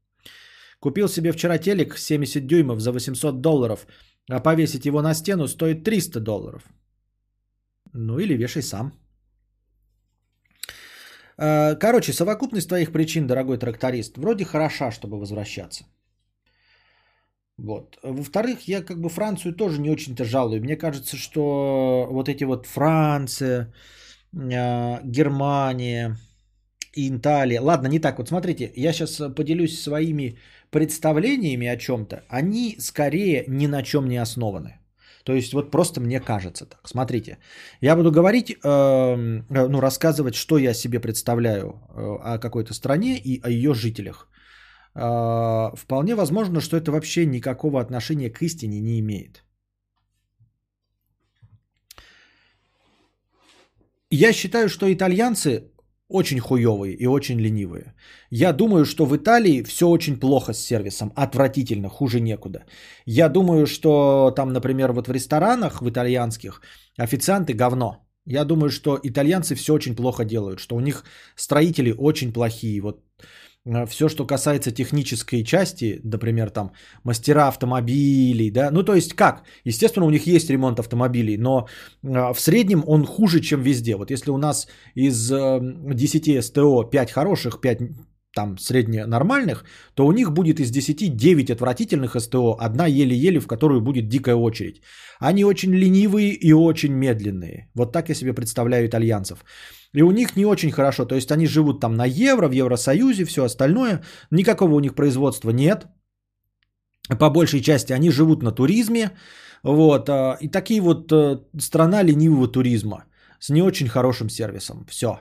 Купил себе вчера телек 70 дюймов за 800 долларов – а повесить его на стену стоит 300 долларов. Ну или вешай сам. Э, короче, совокупность твоих причин, дорогой тракторист, вроде хороша, чтобы возвращаться. Вот. Во-вторых, я как бы Францию тоже не очень-то жалую. Мне кажется, что вот эти вот Франция, э, Германия, Италия. Ладно, не так. Вот смотрите, я сейчас поделюсь своими представлениями о чем-то, они скорее ни на чем не основаны. То есть вот просто мне кажется так. Смотрите, я буду говорить, э, ну рассказывать, что я себе представляю э, о какой-то стране и о ее жителях. Э, вполне возможно, что это вообще никакого отношения к истине не имеет. Я считаю, что итальянцы очень хуевые и очень ленивые. Я думаю, что в Италии все очень плохо с сервисом, отвратительно, хуже некуда. Я думаю, что там, например, вот в ресторанах, в итальянских, официанты говно. Я думаю, что итальянцы все очень плохо делают, что у них строители очень плохие. Вот все, что касается технической части, например, там мастера автомобилей, да, ну то есть как? Естественно, у них есть ремонт автомобилей, но э, в среднем он хуже, чем везде. Вот если у нас из 10 э, СТО 5 хороших, 5 там средне нормальных, то у них будет из 10 9 отвратительных СТО, одна еле-еле, в которую будет дикая очередь. Они очень ленивые и очень медленные. Вот так я себе представляю итальянцев. И у них не очень хорошо. То есть они живут там на евро, в Евросоюзе, все остальное. Никакого у них производства нет. По большей части они живут на туризме. Вот. А, и такие вот э, страна ленивого туризма с не очень хорошим сервисом. Все.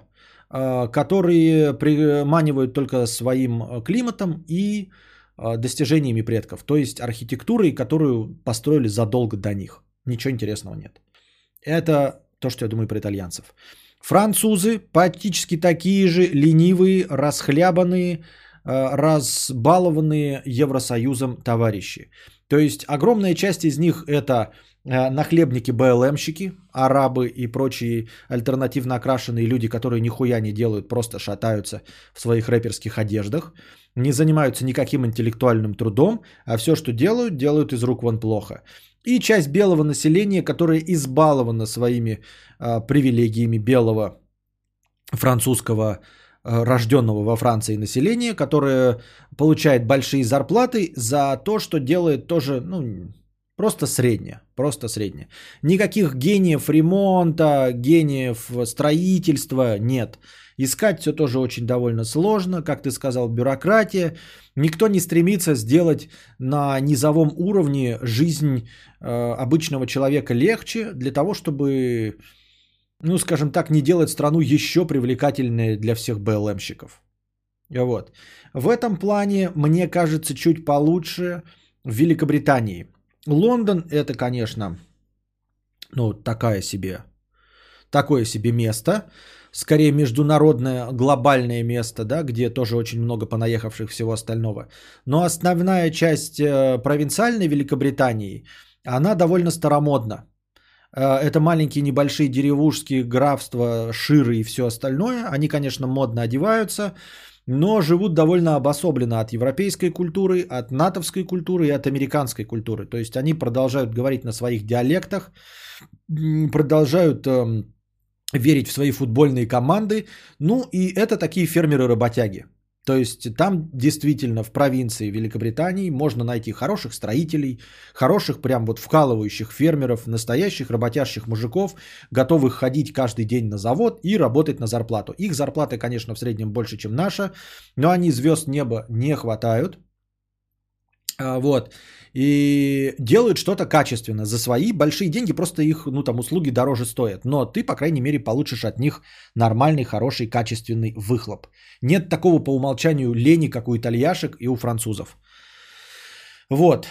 А, которые приманивают только своим э, климатом и э, достижениями предков. То есть архитектурой, которую построили задолго до них. Ничего интересного нет. Это то, что я думаю про итальянцев. Французы практически такие же ленивые, расхлябанные, э, разбалованные Евросоюзом товарищи. То есть огромная часть из них это э, нахлебники БЛМщики, арабы и прочие альтернативно окрашенные люди, которые нихуя не делают, просто шатаются в своих рэперских одеждах, не занимаются никаким интеллектуальным трудом, а все, что делают, делают из рук вон плохо и часть белого населения, которая избалована своими э, привилегиями белого французского э, рожденного во Франции населения, которое получает большие зарплаты за то, что делает тоже, ну, просто среднее, просто среднее. Никаких гениев ремонта, гениев строительства нет. Искать все тоже очень довольно сложно, как ты сказал, бюрократия. Никто не стремится сделать на низовом уровне жизнь э, обычного человека легче для того, чтобы, ну, скажем так, не делать страну еще привлекательной для всех БЛМщиков. Вот. В этом плане, мне кажется, чуть получше в Великобритании. Лондон это, конечно, ну, такая себе, такое себе место скорее международное, глобальное место, да, где тоже очень много понаехавших всего остального. Но основная часть э, провинциальной Великобритании, она довольно старомодна. Э, это маленькие небольшие деревушские графства, ширы и все остальное. Они, конечно, модно одеваются, но живут довольно обособленно от европейской культуры, от натовской культуры и от американской культуры. То есть они продолжают говорить на своих диалектах, продолжают эм, верить в свои футбольные команды. Ну и это такие фермеры-работяги. То есть там действительно в провинции Великобритании можно найти хороших строителей, хороших прям вот вкалывающих фермеров, настоящих работящих мужиков, готовых ходить каждый день на завод и работать на зарплату. Их зарплаты, конечно, в среднем больше, чем наша, но они звезд неба не хватают. А, вот и делают что-то качественно за свои большие деньги, просто их, ну, там, услуги дороже стоят. Но ты, по крайней мере, получишь от них нормальный, хороший, качественный выхлоп. Нет такого по умолчанию лени, как у итальяшек и у французов. Вот.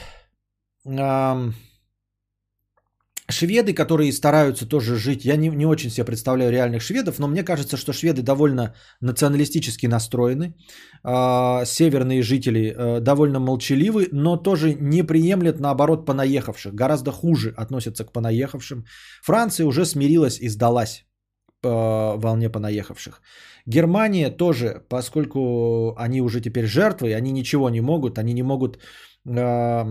Шведы, которые стараются тоже жить, я не, не очень себе представляю реальных шведов, но мне кажется, что шведы довольно националистически настроены. Э, северные жители э, довольно молчаливы, но тоже не приемлят, наоборот, понаехавших. Гораздо хуже относятся к понаехавшим. Франция уже смирилась и сдалась по волне понаехавших. Германия тоже, поскольку они уже теперь жертвы, они ничего не могут, они не могут... Э,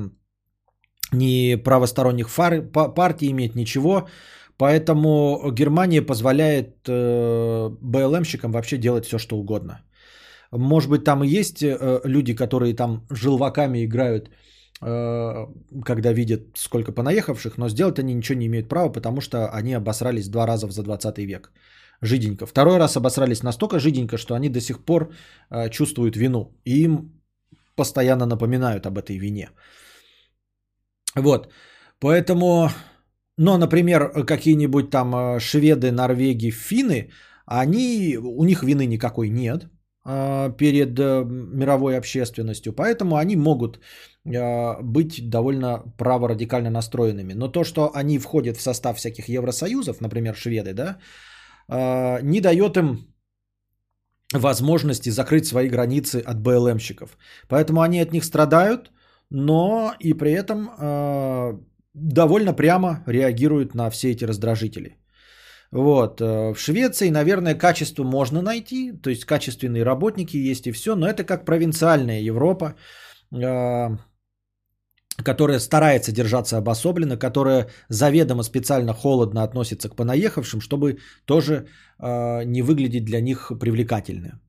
ни правосторонних фар, партий иметь, ничего. Поэтому Германия позволяет э, БЛМщикам вообще делать все, что угодно. Может быть, там и есть э, люди, которые там желваками играют, э, когда видят, сколько понаехавших, но сделать они ничего не имеют права, потому что они обосрались два раза за 20 век. Жиденько. Второй раз обосрались настолько жиденько, что они до сих пор чувствуют вину. И им постоянно напоминают об этой вине. Вот. Поэтому, ну, например, какие-нибудь там э, шведы, норвеги, финны, они, у них вины никакой нет э, перед э, мировой общественностью, поэтому они могут быть довольно праворадикально настроенными. Но то, что они входят в состав всяких евросоюзов, например, шведы, да, не дает им возможности закрыть свои границы от БЛМщиков. Поэтому они от них страдают, но и при этом э, довольно прямо реагируют на все эти раздражители. Вот. Э, в Швеции, наверное, качество можно найти, то есть качественные работники есть и все, но это как провинциальная Европа, э, которая старается держаться обособленно, которая заведомо специально холодно относится к понаехавшим, чтобы тоже э, не выглядеть для них привлекательно.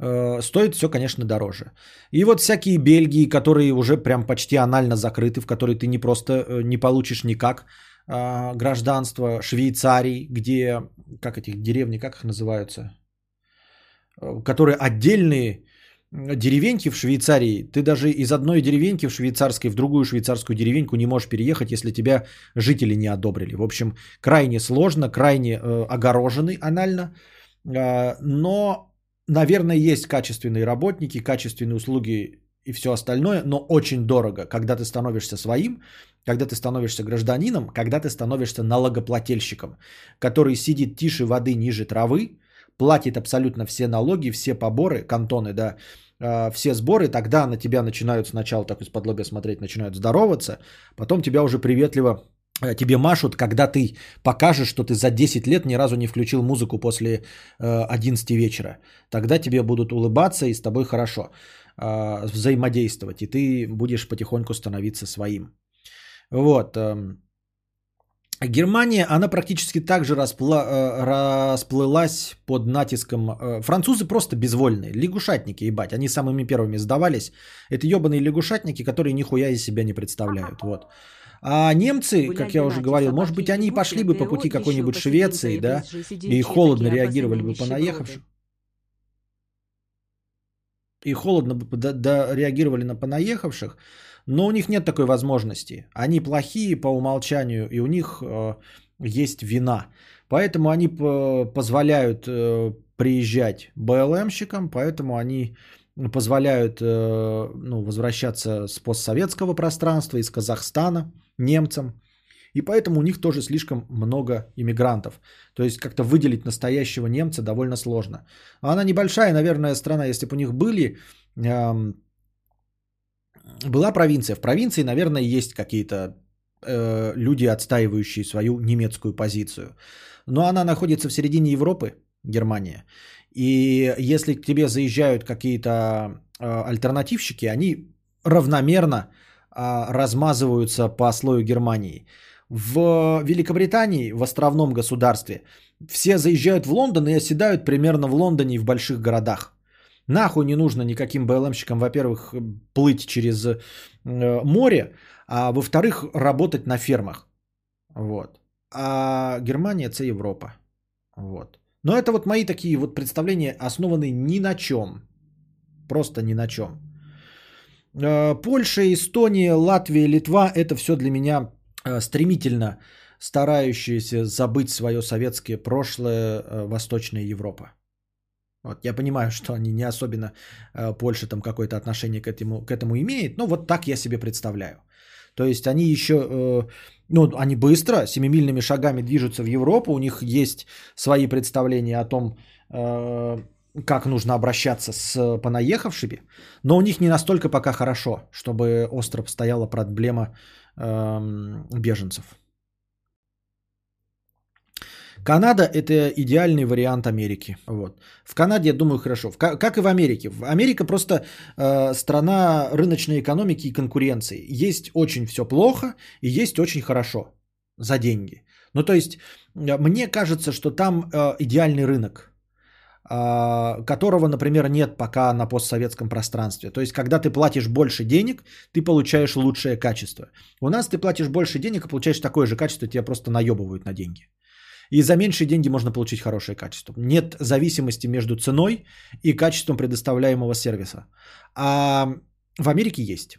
Стоит все, конечно, дороже. И вот всякие Бельгии, которые уже прям почти анально закрыты, в которые ты не просто не получишь никак, а, гражданство Швейцарии, где, как эти деревни, как их называются, э, которые отдельные деревеньки в Швейцарии, ты даже из одной деревеньки в швейцарской в другую швейцарскую деревеньку не можешь переехать, если тебя жители не одобрили. В общем, крайне сложно, крайне э, огорожены анально, э, но, наверное, есть качественные работники, качественные услуги и все остальное, но очень дорого, когда ты становишься своим, когда ты становишься гражданином, когда ты становишься налогоплательщиком, который сидит тише воды ниже травы, платит абсолютно все налоги, все поборы, кантоны, да, а, все сборы, тогда на тебя начинают сначала так из-под смотреть, начинают здороваться, потом тебя уже приветливо тебе машут, когда ты покажешь, что ты за 10 лет ни разу не включил музыку после 11 э, вечера. Тогда тебе будут улыбаться и с тобой хорошо э, взаимодействовать, и ты будешь потихоньку становиться своим. Вот. Эм, Германия, она практически так же распла... Э, расплылась под натиском. Э, французы просто безвольные, лягушатники, ебать. Они самыми первыми сдавались. Это ебаные лягушатники, которые нихуя из себя не представляют. Вот. А немцы, как я уже говорил, может быть, они пошли бы по пути какой-нибудь Швеции, да, и холодно реагировали бы по наехавшим. И холодно бы реагировали на понаехавших. Но у них нет такой возможности. Они плохие по умолчанию, и у них э, есть вина. Поэтому они позволяют э, приезжать БЛМщикам, поэтому они позволяют э, ну, возвращаться с постсоветского пространства, из Казахстана немцам. И поэтому у них тоже слишком много иммигрантов. То есть как-то выделить настоящего немца довольно сложно. Она небольшая, наверное, страна, если бы у них были была провинция. В провинции, наверное, есть какие-то э, люди, отстаивающие свою немецкую позицию. Но она находится в середине Европы, Германия. И если к тебе заезжают какие-то э, альтернативщики, они равномерно размазываются по слою Германии. В Великобритании, в островном государстве, все заезжают в Лондон и оседают примерно в Лондоне и в больших городах. Нахуй не нужно никаким БЛМщикам, во-первых, плыть через э, море, а во-вторых, работать на фермах. Вот. А Германия это Европа. Вот. Но это вот мои такие вот представления, основанные ни на чем. Просто ни на чем. Э, Польша, Эстония, Латвия, Литва – это все для меня э, стремительно старающиеся забыть свое советское прошлое Восточная Европа. Вот, я понимаю, что они не особенно, э, Польша там какое-то отношение к этому, к этому имеет, но вот так я себе представляю. То есть они еще, э, ну, они быстро, семимильными шагами движутся в Европу, у них есть свои представления о том, э, как нужно обращаться с понаехавшими, но у них не настолько пока хорошо, чтобы остро стояла проблема э, беженцев. Канада – это идеальный вариант Америки. Вот. В Канаде, я думаю, хорошо. Как и в Америке. Америка просто э, страна рыночной экономики и конкуренции. Есть очень все плохо и есть очень хорошо за деньги. Ну, то есть, э, мне кажется, что там э, идеальный рынок, э, которого, например, нет пока на постсоветском пространстве. То есть, когда ты платишь больше денег, ты получаешь лучшее качество. У нас ты платишь больше денег и получаешь такое же качество, тебя просто наебывают на деньги. И за меньшие деньги можно получить хорошее качество. Нет зависимости между ценой и качеством предоставляемого сервиса. А в Америке есть.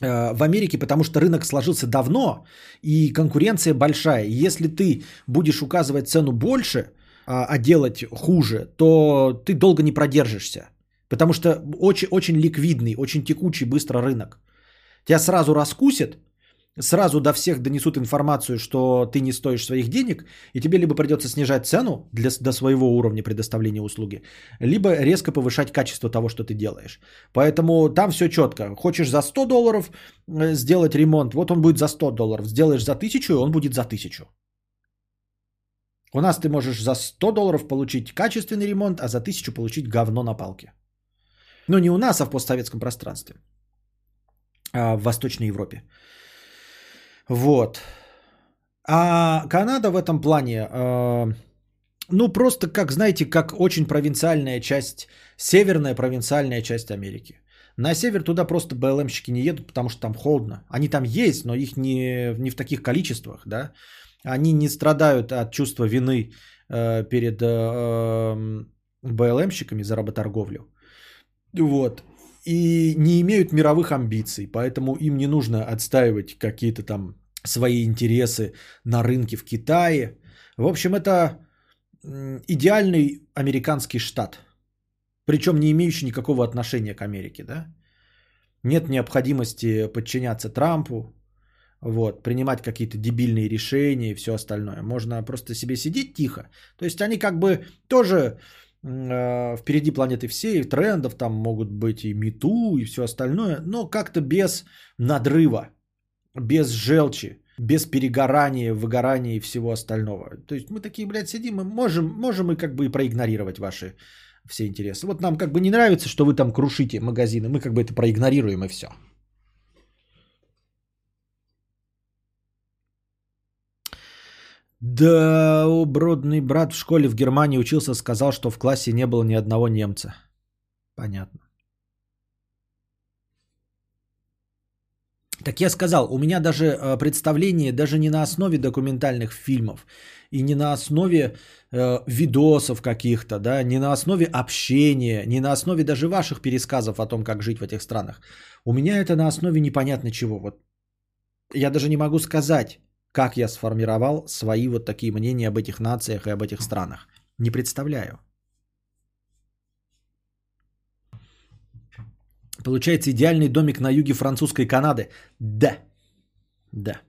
Э, в Америке, потому что рынок сложился давно и конкуренция большая. Если ты будешь указывать цену больше, а, а делать хуже, то ты долго не продержишься. Потому что очень, очень ликвидный, очень текучий быстро рынок. Тебя сразу раскусят, сразу до всех донесут информацию, что ты не стоишь своих денег, и тебе либо придется снижать цену для, до своего уровня предоставления услуги, либо резко повышать качество того, что ты делаешь. Поэтому там все четко. Хочешь за 100 долларов э, сделать ремонт, вот он будет за 100 долларов. Сделаешь за 1000, он будет за 1000. У нас ты можешь за 100 долларов получить качественный ремонт, а за 1000 получить говно на палке. Но не у нас, а в постсоветском пространстве. А в Восточной Европе. Вот. А Канада в этом плане, э, ну просто как, знаете, как очень провинциальная часть, северная провинциальная часть Америки. На север туда просто БЛМщики не едут, потому что там холодно. Они там есть, но их не, не в таких количествах, да. Они не страдают от чувства вины э, перед э, эм, БЛМщиками за работорговлю. Вот. И не имеют мировых амбиций, поэтому им не нужно отстаивать какие-то там свои интересы на рынке в Китае. В общем, это идеальный американский штат. Причем не имеющий никакого отношения к Америке, да? Нет необходимости подчиняться Трампу, вот, принимать какие-то дебильные решения и все остальное. Можно просто себе сидеть тихо. То есть они как бы тоже э, впереди планеты всей, трендов там могут быть и мету, и все остальное, но как-то без надрыва, без желчи, без перегорания, выгорания и всего остального. То есть мы такие, блядь, сидим, мы можем, можем мы как бы и проигнорировать ваши все интересы. Вот нам как бы не нравится, что вы там крушите магазины, мы как бы это проигнорируем и все. Да, бродный брат в школе в Германии учился, сказал, что в классе не было ни одного немца. Понятно. Так я сказал, у меня даже э, представление даже не на основе документальных фильмов и не на основе э, видосов каких-то, да, не на основе общения, не на основе даже ваших пересказов о том, как жить в этих странах. У меня это на основе непонятно чего. Вот я даже не могу сказать, как я сформировал свои вот такие мнения об этих нациях и об этих странах. Не представляю. Получается идеальный домик на юге французской Канады. Да. Да.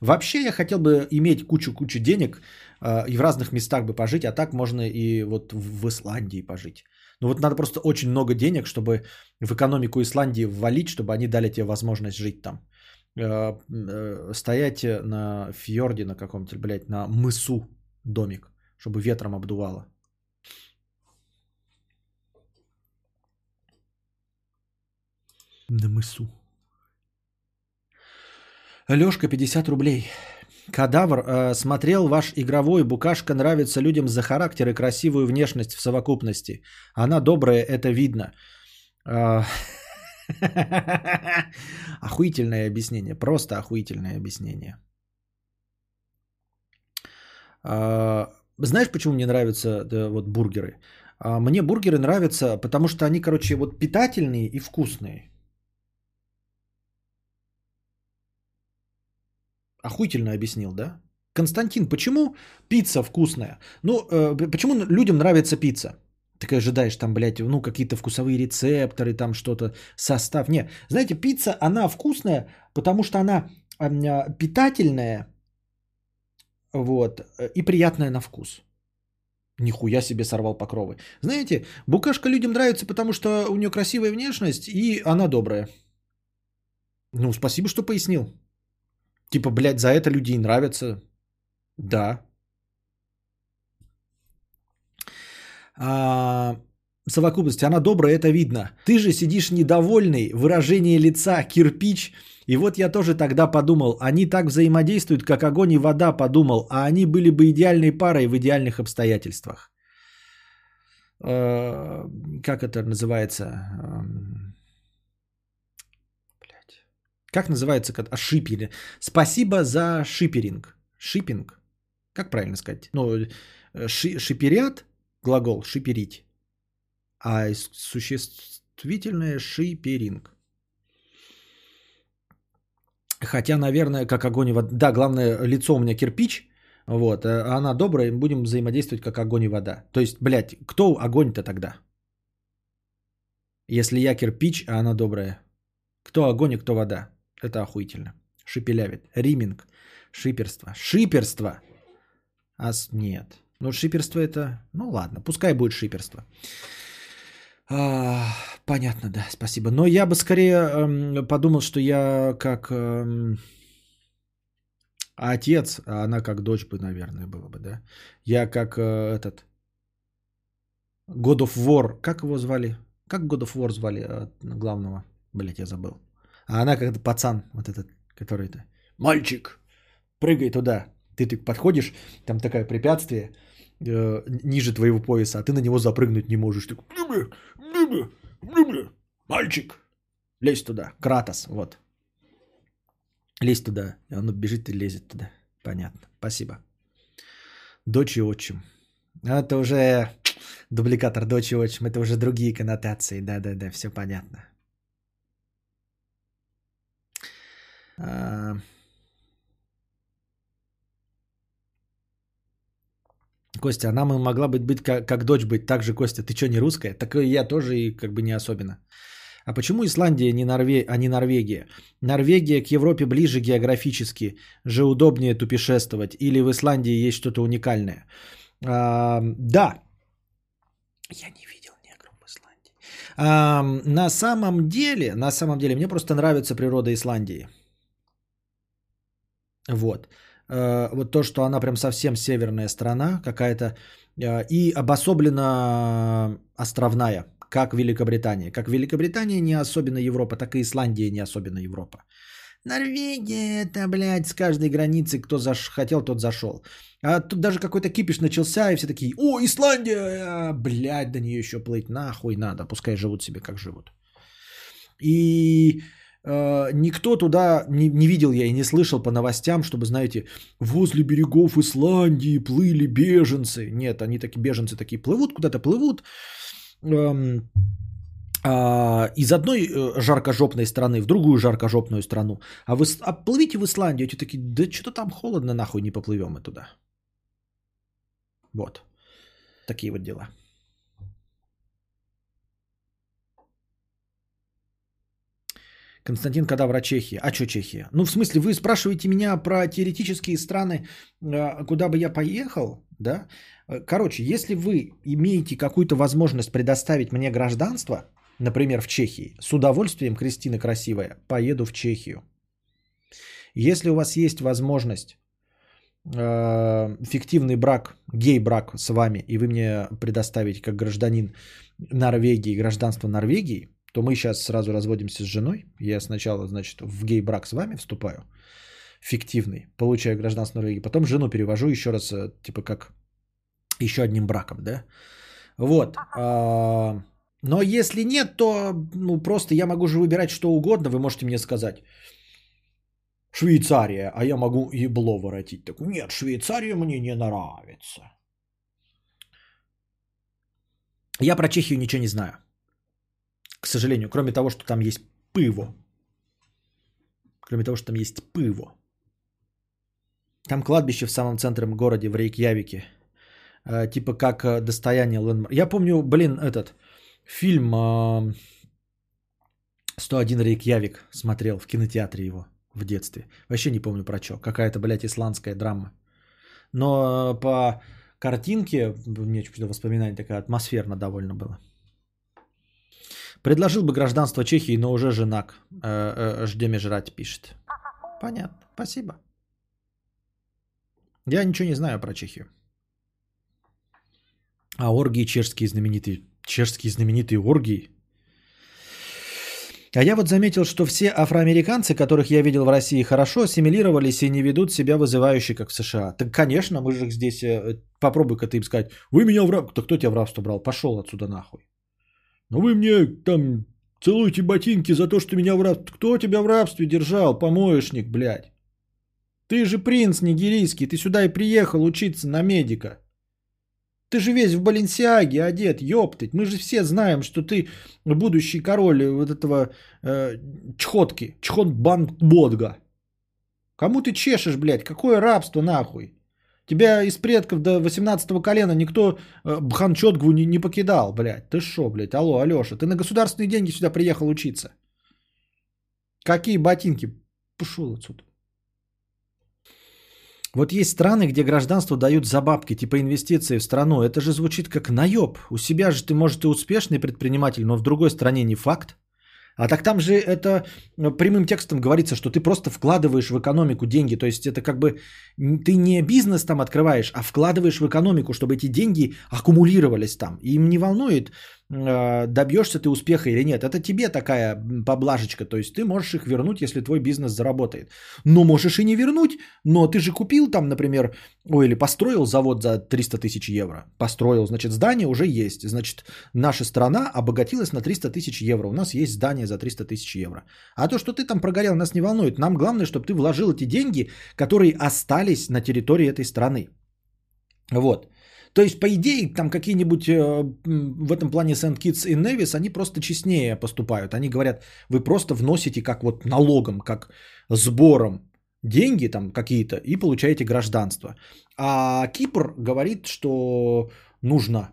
Вообще я хотел бы иметь кучу-кучу денег э, и в разных местах бы пожить, а так можно и вот в Исландии пожить. Но вот надо просто очень много денег, чтобы в экономику Исландии ввалить, чтобы они дали тебе возможность жить там. Э, э, стоять на фьорде на каком-то, блядь, на мысу домик, чтобы ветром обдувало. На мысу. Лёшка, 50 рублей. Кадавр, э, смотрел ваш игровой, букашка нравится людям за характер и красивую внешность в совокупности. Она добрая, это видно. Э, охуительное объяснение, просто охуительное объяснение. Э, знаешь, почему мне нравятся вот бургеры? А, мне бургеры нравятся, потому что они, короче, вот питательные и вкусные. Охуительно объяснил, да? Константин, почему пицца вкусная? Ну, э, почему людям нравится пицца? Ты ожидаешь там, блядь, ну, какие-то вкусовые рецепторы, там что-то, состав. Не, знаете, пицца, она вкусная, потому что она э, питательная, вот, и приятная на вкус. Нихуя себе сорвал покровы. Знаете, букашка людям нравится, потому что у нее красивая внешность, и она добрая. Ну, спасибо, что пояснил. Типа, блядь, за это люди и нравятся. Да. А, совокупность, она добрая, это видно. Ты же сидишь недовольный, выражение лица, кирпич. И вот я тоже тогда подумал, они так взаимодействуют, как огонь и вода, подумал, а они были бы идеальной парой в идеальных обстоятельствах. А, как это называется? Как называется? А, шипили. Спасибо за шиперинг. Шипинг. Как правильно сказать? Ну, э, ши, шиперят, глагол шиперить. А существительное шиперинг. Хотя, наверное, как огонь и вода. Да, главное, лицо у меня кирпич. Вот, а она добрая, будем взаимодействовать как огонь и вода. То есть, блядь, кто огонь-то тогда? Если я кирпич, а она добрая. Кто огонь и кто вода? Это охуительно. шепелявит. Риминг. Шиперство. Шиперство. А нет. Ну, шиперство это... Ну, ладно, пускай будет шиперство. А, понятно, да, спасибо. Но я бы скорее эм, подумал, что я как эм, отец, а она как дочь бы, наверное, была бы, да. Я как э, этот God of War, как его звали? Как God of War звали э, главного? Блять, я забыл. А она как пацан, вот этот, который-то. Мальчик, прыгай туда. Ты, ты подходишь, там такое препятствие э, ниже твоего пояса, а ты на него запрыгнуть не можешь. Ты мальчик, лезь туда. Кратос, вот. Лезь туда. И он бежит и лезет туда. Понятно. Спасибо. Дочь и отчим. Это уже дубликатор дочь и отчим. Это уже другие коннотации. Да-да-да, все понятно. А... Костя, она могла быть, быть как, как дочь быть. Так же, Костя, ты что, не русская? Так и я тоже и как бы не особенно. А почему Исландия, не Норве... а не Норвегия? Норвегия к Европе ближе географически, же удобнее тупешествовать. Или в Исландии есть что-то уникальное? А, да. Я не видел негров в Исландии. А, на самом деле, на самом деле, мне просто нравится природа Исландии. Вот. Э, вот то, что она прям совсем северная страна какая-то э, и обособленно островная, как Великобритания. Как Великобритания не особенно Европа, так и Исландия не особенно Европа. Норвегия, это, блядь, с каждой границы, кто заш... хотел, тот зашел. А тут даже какой-то кипиш начался, и все такие, о, Исландия, блядь, до нее еще плыть, нахуй надо, пускай живут себе, как живут. И никто туда не, не видел я и не слышал по новостям, чтобы, знаете, возле берегов Исландии плыли беженцы. Нет, они такие беженцы такие плывут, куда-то плывут. Эм, а, из одной э, жаркожопной страны в другую жаркожопную страну. А вы а плывите в Исландию, эти такие, да что-то там холодно, нахуй не поплывем мы туда. Вот. Такие вот дела. Константин Кадавра, Чехия. А что Чехия? Ну, в смысле, вы спрашиваете меня про теоретические страны, э, куда бы я поехал, да? Э, короче, если вы имеете какую-то возможность предоставить мне гражданство, например, в Чехии, с удовольствием, Кристина Красивая, поеду в Чехию. Если у вас есть возможность э, фиктивный брак, гей-брак с вами, и вы мне предоставите как гражданин Норвегии гражданство Норвегии, то мы сейчас сразу разводимся с женой. Я сначала, значит, в гей-брак с вами вступаю, фиктивный, получаю гражданство Норвегии. Потом жену перевожу еще раз, э, типа как еще одним браком, да? Вот. А, но если нет, то ну, просто я могу же выбирать что угодно. Вы можете мне сказать, Швейцария, а я могу ебло воротить. Так, нет, Швейцария мне не нравится. Я про Чехию ничего не знаю к сожалению, кроме того, что там есть пыво. Кроме того, что там есть пыво. Там кладбище в самом центре городе, в Рейкьявике. Э, типа как э, достояние Лэндмарк. Я помню, блин, этот фильм э, 101 Рейкьявик смотрел в кинотеатре его в детстве. Вообще не помню про что. Какая-то, блядь, исландская драма. Но э, по картинке, мне что-то воспоминание такая атмосферно довольно было. Предложил бы гражданство Чехии, но уже женак. Э, э, ждем жрать, пишет. Понятно. Спасибо. Я ничего не знаю про Чехию. А оргии чешские знаменитые. Чешские знаменитые оргии. А я вот заметил, что все афроамериканцы, которых я видел в России, хорошо ассимилировались и не ведут себя вызывающе, как в США. Так, конечно, мы же здесь... Э, попробуй-ка ты им сказать, вы меня в рабство... Кто тебя в рабство брал? Пошел отсюда нахуй. Ну вы мне там целуйте ботинки за то, что меня в рабстве... Кто тебя в рабстве держал, помоечник, блядь? Ты же принц нигерийский, ты сюда и приехал учиться на медика. Ты же весь в Баленсиаге одет, ёптыть. Мы же все знаем, что ты будущий король вот этого э, чхотки, чхот. Кому ты чешешь, блядь? Какое рабство нахуй? Тебя из предков до 18 колена никто э, Бханчотгву не, не покидал, блядь. Ты шо, блядь? Алло, Алёша, ты на государственные деньги сюда приехал учиться. Какие ботинки? Пошел отсюда. Вот есть страны, где гражданство дают за бабки, типа инвестиции в страну. Это же звучит как наеб. У себя же ты, может, и успешный предприниматель, но в другой стране не факт. А так там же это ну, прямым текстом говорится, что ты просто вкладываешь в экономику деньги. То есть это как бы ты не бизнес там открываешь, а вкладываешь в экономику, чтобы эти деньги аккумулировались там. Им не волнует, добьешься ты успеха или нет. Это тебе такая поблажечка. То есть ты можешь их вернуть, если твой бизнес заработает. Но можешь и не вернуть. Но ты же купил там, например, ой, или построил завод за 300 тысяч евро. Построил, значит, здание уже есть. Значит, наша страна обогатилась на 300 тысяч евро. У нас есть здание за 300 тысяч евро. А то, что ты там прогорел, нас не волнует. Нам главное, чтобы ты вложил эти деньги, которые остались на территории этой страны. Вот. То есть, по идее, там какие-нибудь э, в этом плане Сент-Китс и Невис, они просто честнее поступают. Они говорят, вы просто вносите как вот налогом, как сбором деньги там какие-то и получаете гражданство. А Кипр говорит, что нужно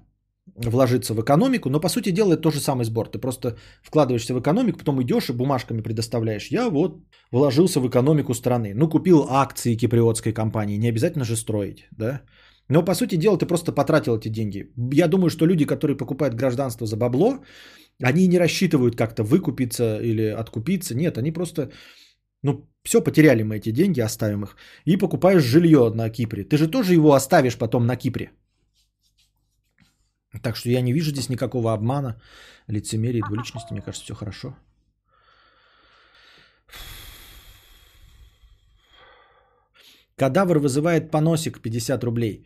вложиться в экономику, но по сути дела это тоже самый сбор. Ты просто вкладываешься в экономику, потом идешь и бумажками предоставляешь. Я вот вложился в экономику страны. Ну, купил акции киприотской компании, не обязательно же строить, да? Но по сути дела ты просто потратил эти деньги. Я думаю, что люди, которые покупают гражданство за бабло, они не рассчитывают как-то выкупиться или откупиться. Нет, они просто, ну, все, потеряли мы эти деньги, оставим их. И покупаешь жилье на Кипре. Ты же тоже его оставишь потом на Кипре. Так что я не вижу здесь никакого обмана, лицемерия, двуличности. Мне кажется, все хорошо. Кадавр вызывает поносик 50 рублей.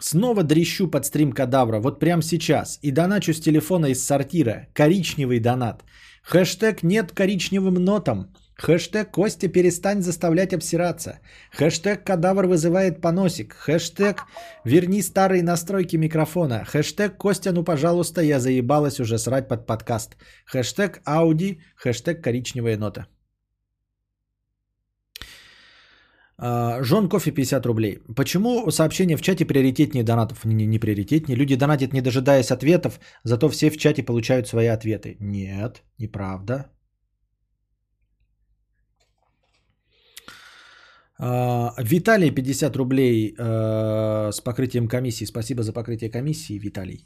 Снова дрещу под стрим кадавра, вот прямо сейчас. И доначу с телефона из сортира. Коричневый донат. Хэштег нет коричневым нотам. Хэштег Костя перестань заставлять обсираться. Хэштег кадавр вызывает поносик. Хэштег верни старые настройки микрофона. Хэштег Костя ну пожалуйста я заебалась уже срать под подкаст. Хэштег Ауди. Хэштег коричневая нота. А, Жон Кофе 50 рублей. Почему сообщения в чате приоритетнее донатов? Не, не приоритетнее. Люди донатят не дожидаясь ответов, зато все в чате получают свои ответы. Нет, неправда. А, Виталий 50 рублей э, с покрытием комиссии. Спасибо за покрытие комиссии, Виталий.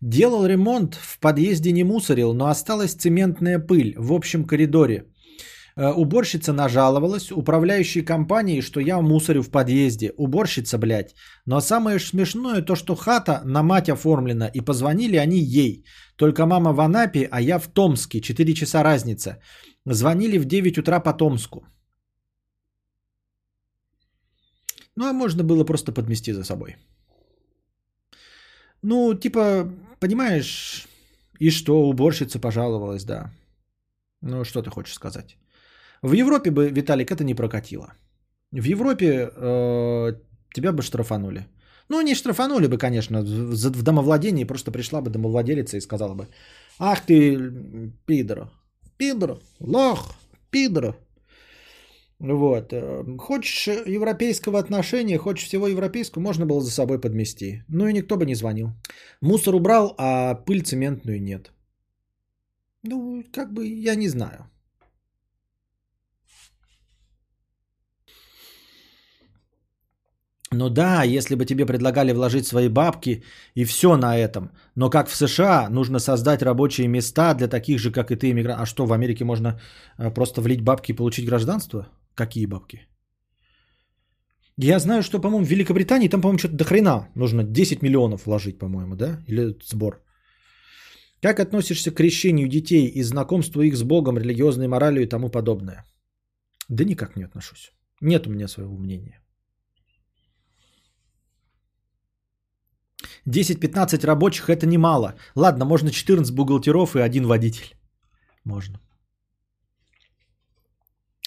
Делал ремонт, в подъезде не мусорил, но осталась цементная пыль в общем коридоре. Э, уборщица нажаловалась управляющей компанией, что я мусорю в подъезде. Уборщица, блядь. Но самое смешное то, что хата на мать оформлена, и позвонили они ей. Только мама в Анапе, а я в Томске. 4 часа разница. Звонили в 9 утра по Томску. Ну, а можно было просто подмести за собой. Ну, типа, понимаешь, и что, уборщица пожаловалась, да. Ну, что ты хочешь сказать? В Европе бы, Виталик, это не прокатило. В Европе э, тебя бы штрафанули. Ну, не штрафанули бы, конечно, в, домовладении просто пришла бы домовладелица и сказала бы, ах ты, пидор, пидор, лох, пидор. Вот. Э, хочешь европейского отношения, хочешь всего европейского, можно было за собой подмести. Ну и никто бы не звонил. Мусор убрал, а пыль цементную нет. Ну, как бы, я не знаю. Ну да, если бы тебе предлагали вложить свои бабки и все на этом. Но как в США нужно создать рабочие места для таких же, как и ты, иммигрантов. А что, в Америке можно э, просто влить бабки и получить гражданство? Какие бабки? Я знаю, что, по-моему, в Великобритании там, по-моему, что-то до хрена нужно 10 миллионов вложить, по-моему, да? Или сбор. Как относишься к крещению детей и знакомству их с Богом, религиозной моралью и тому подобное? Да никак не отношусь. Нет у меня своего мнения. 10-15 рабочих это немало. Ладно, можно 14 бухгалтеров и один водитель. Можно.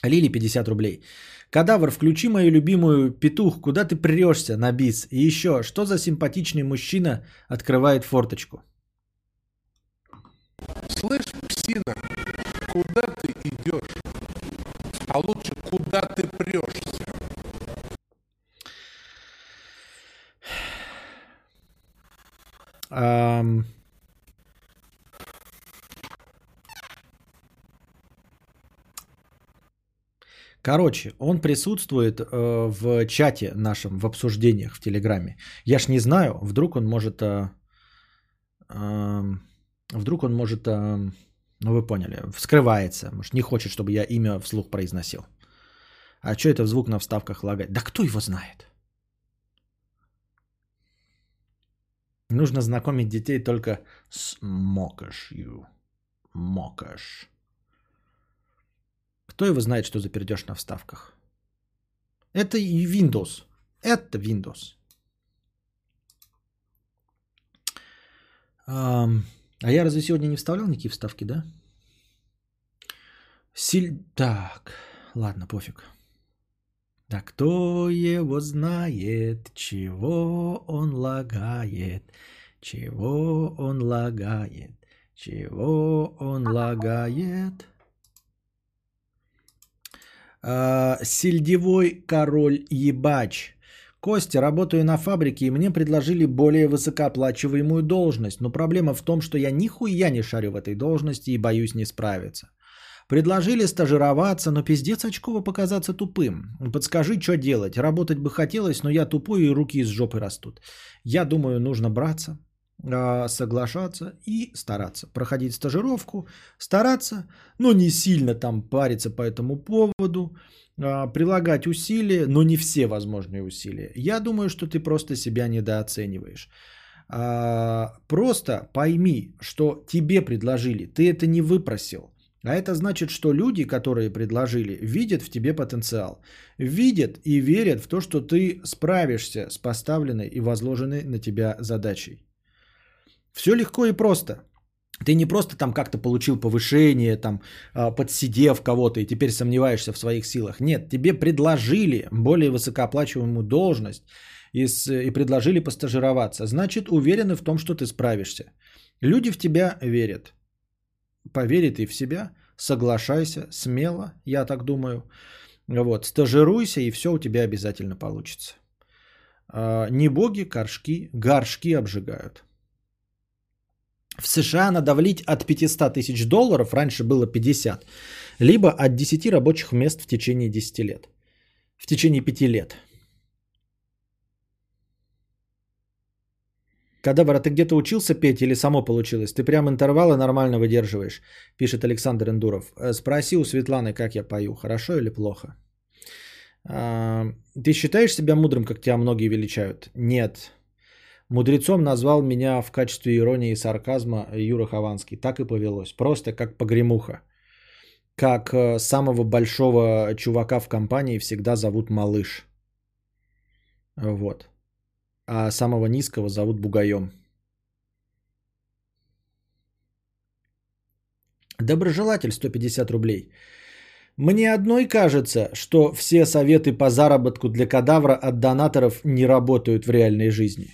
Лили 50 рублей. Кадавр, включи мою любимую петух, куда ты прешься на бис. И еще, что за симпатичный мужчина открывает форточку? Слышь, псина, куда ты идешь? А лучше, куда ты прешься? Эм... Короче, он присутствует э, в чате нашем, в обсуждениях в Телеграме. Я ж не знаю, вдруг он может... Э, э, вдруг он может... Э, ну, вы поняли, вскрывается. Может, не хочет, чтобы я имя вслух произносил. А что это звук на вставках лагает? Да кто его знает? Нужно знакомить детей только с мокошью. Мокош. Кто его знает, что за на вставках? Это и Windows. Это Windows. А, а я разве сегодня не вставлял никакие вставки, да? Силь... Так, ладно, пофиг. Да кто его знает, чего он лагает, чего он лагает, чего он лагает. А, сельдевой король ебач. Костя, работаю на фабрике, и мне предложили более высокооплачиваемую должность. Но проблема в том, что я нихуя не шарю в этой должности и боюсь не справиться. Предложили стажироваться, но пиздец очково показаться тупым. Подскажи, что делать? Работать бы хотелось, но я тупой и руки из жопы растут. Я думаю, нужно браться, а, соглашаться и стараться. Проходить стажировку, стараться, но не сильно там париться по этому поводу, а, прилагать усилия, но не все возможные усилия. Я думаю, что ты просто себя недооцениваешь. А, просто пойми, что тебе предложили, ты это не выпросил. А это значит, что люди, которые предложили, видят в тебе потенциал. Видят и верят в то, что ты справишься с поставленной и возложенной на тебя задачей. Все легко и просто. Ты не просто там как-то получил повышение, там а, подсидев кого-то и теперь сомневаешься в своих силах. Нет, тебе предложили более высокооплачиваемую должность и, и предложили постажироваться. Значит, уверены в том, что ты справишься. Люди в тебя верят. Поверь ты в себя, соглашайся смело, я так думаю. Вот, стажируйся, и все у тебя обязательно получится. А, не боги, горшки, горшки обжигают. В США надо влить от 500 тысяч долларов, раньше было 50, либо от 10 рабочих мест в течение 10 лет. В течение 5 лет. Кадавра, ты где-то учился петь или само получилось? Ты прям интервалы нормально выдерживаешь, пишет Александр Эндуров. Э, спроси у Светланы, как я пою, хорошо или плохо? А, ты считаешь себя мудрым, как тебя многие величают? Нет. Мудрецом назвал меня в качестве иронии и сарказма Юра Хованский. Так и повелось. Просто как погремуха. Как э, самого большого чувака в компании всегда зовут малыш. Вот. А самого низкого зовут бугаем. Доброжелатель 150 рублей. Мне одной кажется, что все советы по заработку для кадавра от донаторов не работают в реальной жизни.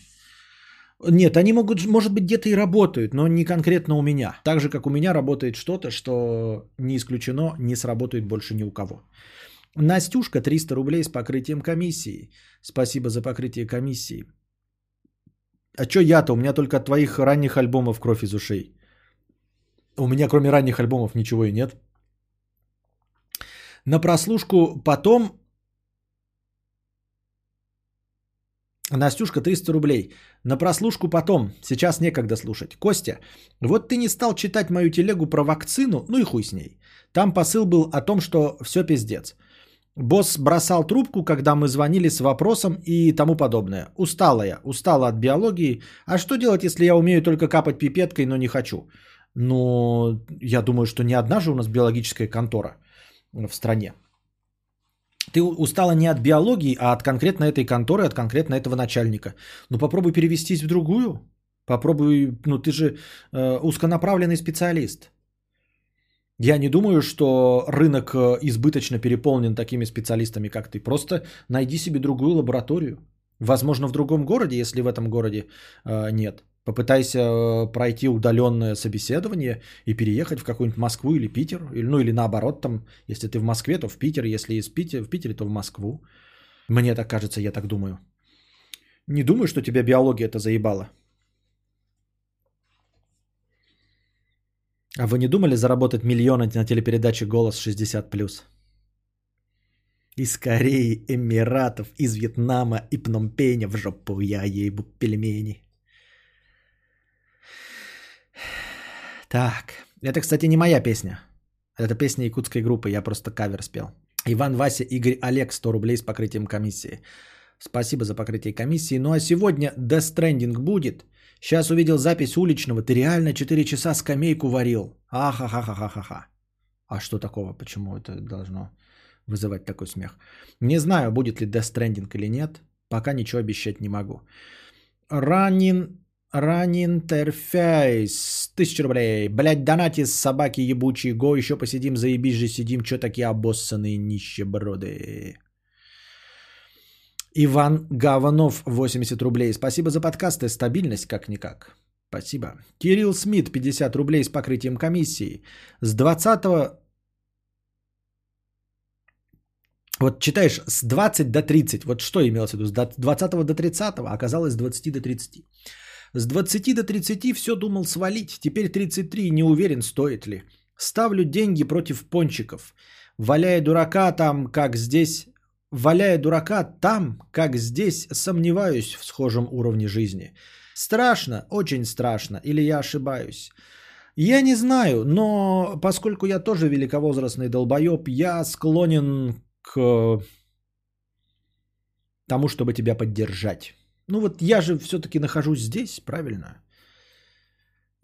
Нет, они могут, может быть, где-то и работают, но не конкретно у меня. Так же, как у меня работает что-то, что не исключено, не сработает больше ни у кого. Настюшка 300 рублей с покрытием комиссии. Спасибо за покрытие комиссии. А чё я-то? У меня только от твоих ранних альбомов кровь из ушей. У меня кроме ранних альбомов ничего и нет. На прослушку потом Настюшка, 300 рублей. На прослушку потом. Сейчас некогда слушать. Костя, вот ты не стал читать мою телегу про вакцину, ну и хуй с ней. Там посыл был о том, что все пиздец. Босс бросал трубку, когда мы звонили с вопросом и тому подобное. Устала я, устала от биологии. А что делать, если я умею только капать пипеткой, но не хочу? Ну, я думаю, что не одна же у нас биологическая контора в стране. Ты устала не от биологии, а от конкретно этой конторы, от конкретно этого начальника. Ну попробуй перевестись в другую. Попробуй, ну ты же э, узконаправленный специалист. Я не думаю, что рынок э, избыточно переполнен такими специалистами, как ты. Просто найди себе другую лабораторию. Возможно, в другом городе, если в этом городе э, нет. Попытайся э, пройти удаленное собеседование и переехать в какую-нибудь Москву или Питер. Ну или наоборот, там, если ты в Москве, то в Питер. Если из Питера, в Питере, то в Москву. Мне так кажется, я так думаю. Не думаю, что тебя биология это заебала. А вы не думали заработать миллионы на телепередаче «Голос 60+.» Из Кореи, Эмиратов, из Вьетнама и Пномпеня в жопу я ебу пельмени. Так, это, кстати, не моя песня. Это песня якутской группы, я просто кавер спел. Иван, Вася, Игорь, Олег, 100 рублей с покрытием комиссии. Спасибо за покрытие комиссии. Ну а сегодня Death Stranding будет. Сейчас увидел запись уличного. Ты реально 4 часа скамейку варил. Ахахахахаха. А что такого? Почему это должно вызывать такой смех? Не знаю, будет ли Stranding или нет. Пока ничего обещать не могу. Ранин Run Interface. Тысяча рублей. Блять, донати с собаки ебучие. Го, еще посидим, заебись же сидим. Че такие обоссанные нищеброды. Иван Гаванов, 80 рублей. Спасибо за подкасты. Стабильность как-никак. Спасибо. Кирилл Смит, 50 рублей с покрытием комиссии. С 20 вот читаешь с 20 до 30. Вот что имелось в виду? С 20 до 30, а оказалось с 20 до 30. С 20 до 30 все думал свалить. Теперь 33, не уверен, стоит ли. Ставлю деньги против пончиков. Валяя дурака там, как здесь... Валяя дурака там, как здесь, сомневаюсь в схожем уровне жизни. Страшно, очень страшно, или я ошибаюсь? Я не знаю, но поскольку я тоже великовозрастный долбоеб, я склонен к тому, чтобы тебя поддержать. Ну вот я же все-таки нахожусь здесь, правильно?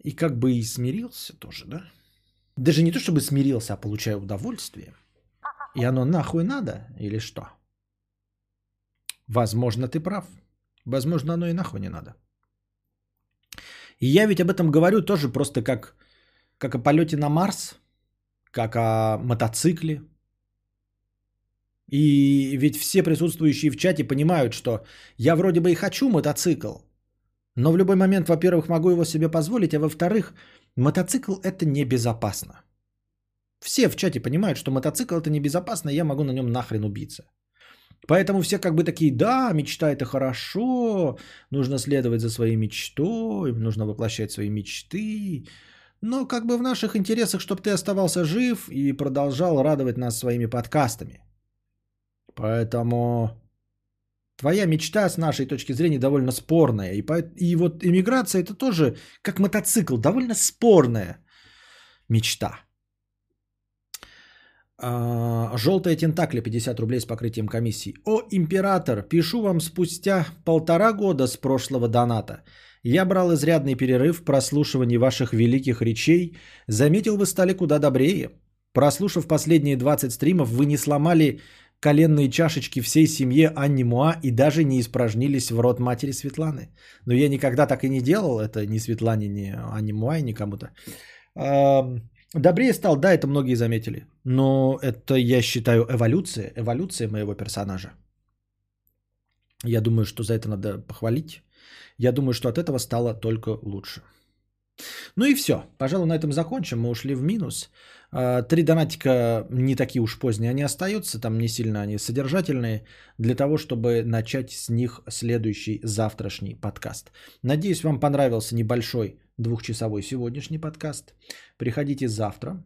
И как бы и смирился тоже, да? Даже не то, чтобы смирился, а получаю удовольствие. И оно нахуй надо или что? Возможно, ты прав. Возможно, оно и нахуй не надо. И я ведь об этом говорю тоже просто как, как о полете на Марс, как о мотоцикле, и ведь все присутствующие в чате понимают, что я вроде бы и хочу мотоцикл, но в любой момент, во-первых, могу его себе позволить, а во-вторых, мотоцикл это небезопасно. Все в чате понимают, что мотоцикл это небезопасно, и я могу на нем нахрен убиться. Поэтому все как бы такие, да, мечта это хорошо, нужно следовать за своей мечтой, нужно воплощать свои мечты. Но как бы в наших интересах, чтобы ты оставался жив и продолжал радовать нас своими подкастами. Поэтому твоя мечта с нашей точки зрения довольно спорная. И, по... и вот иммиграция это тоже как мотоцикл, довольно спорная мечта. А, Желтая тентакля 50 рублей с покрытием комиссии. О, император, пишу вам спустя полтора года с прошлого доната. Я брал изрядный перерыв в прослушивании ваших великих речей. Заметил, вы стали куда добрее. Прослушав последние 20 стримов, вы не сломали коленные чашечки всей семье Анни Муа и даже не испражнились в рот матери Светланы. Но я никогда так и не делал, это ни Светлане, ни Анни Муа, ни кому-то. Добрее стал, да, это многие заметили. Но это, я считаю, эволюция, эволюция моего персонажа. Я думаю, что за это надо похвалить. Я думаю, что от этого стало только лучше. Ну и все. Пожалуй, на этом закончим. Мы ушли в минус. А, три донатика не такие уж поздние, они остаются, там не сильно они содержательные, для того, чтобы начать с них следующий завтрашний подкаст. Надеюсь, вам понравился небольшой двухчасовой сегодняшний подкаст. Приходите завтра.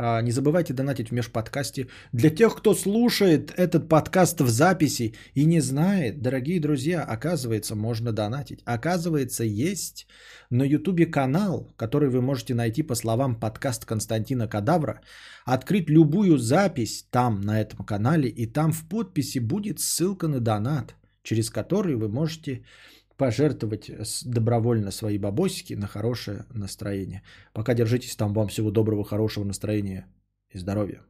А, не забывайте донатить в межподкасте. Для тех, кто слушает этот подкаст в записи и не знает, дорогие друзья, оказывается, можно донатить. Оказывается, есть на ютубе канал, который вы можете найти по словам подкаст Константина Кадавра. Открыть любую запись там, на этом канале, и там в подписи будет ссылка на донат, через который вы можете пожертвовать добровольно свои бабосики на хорошее настроение. Пока держитесь там. Вам всего доброго, хорошего настроения и здоровья.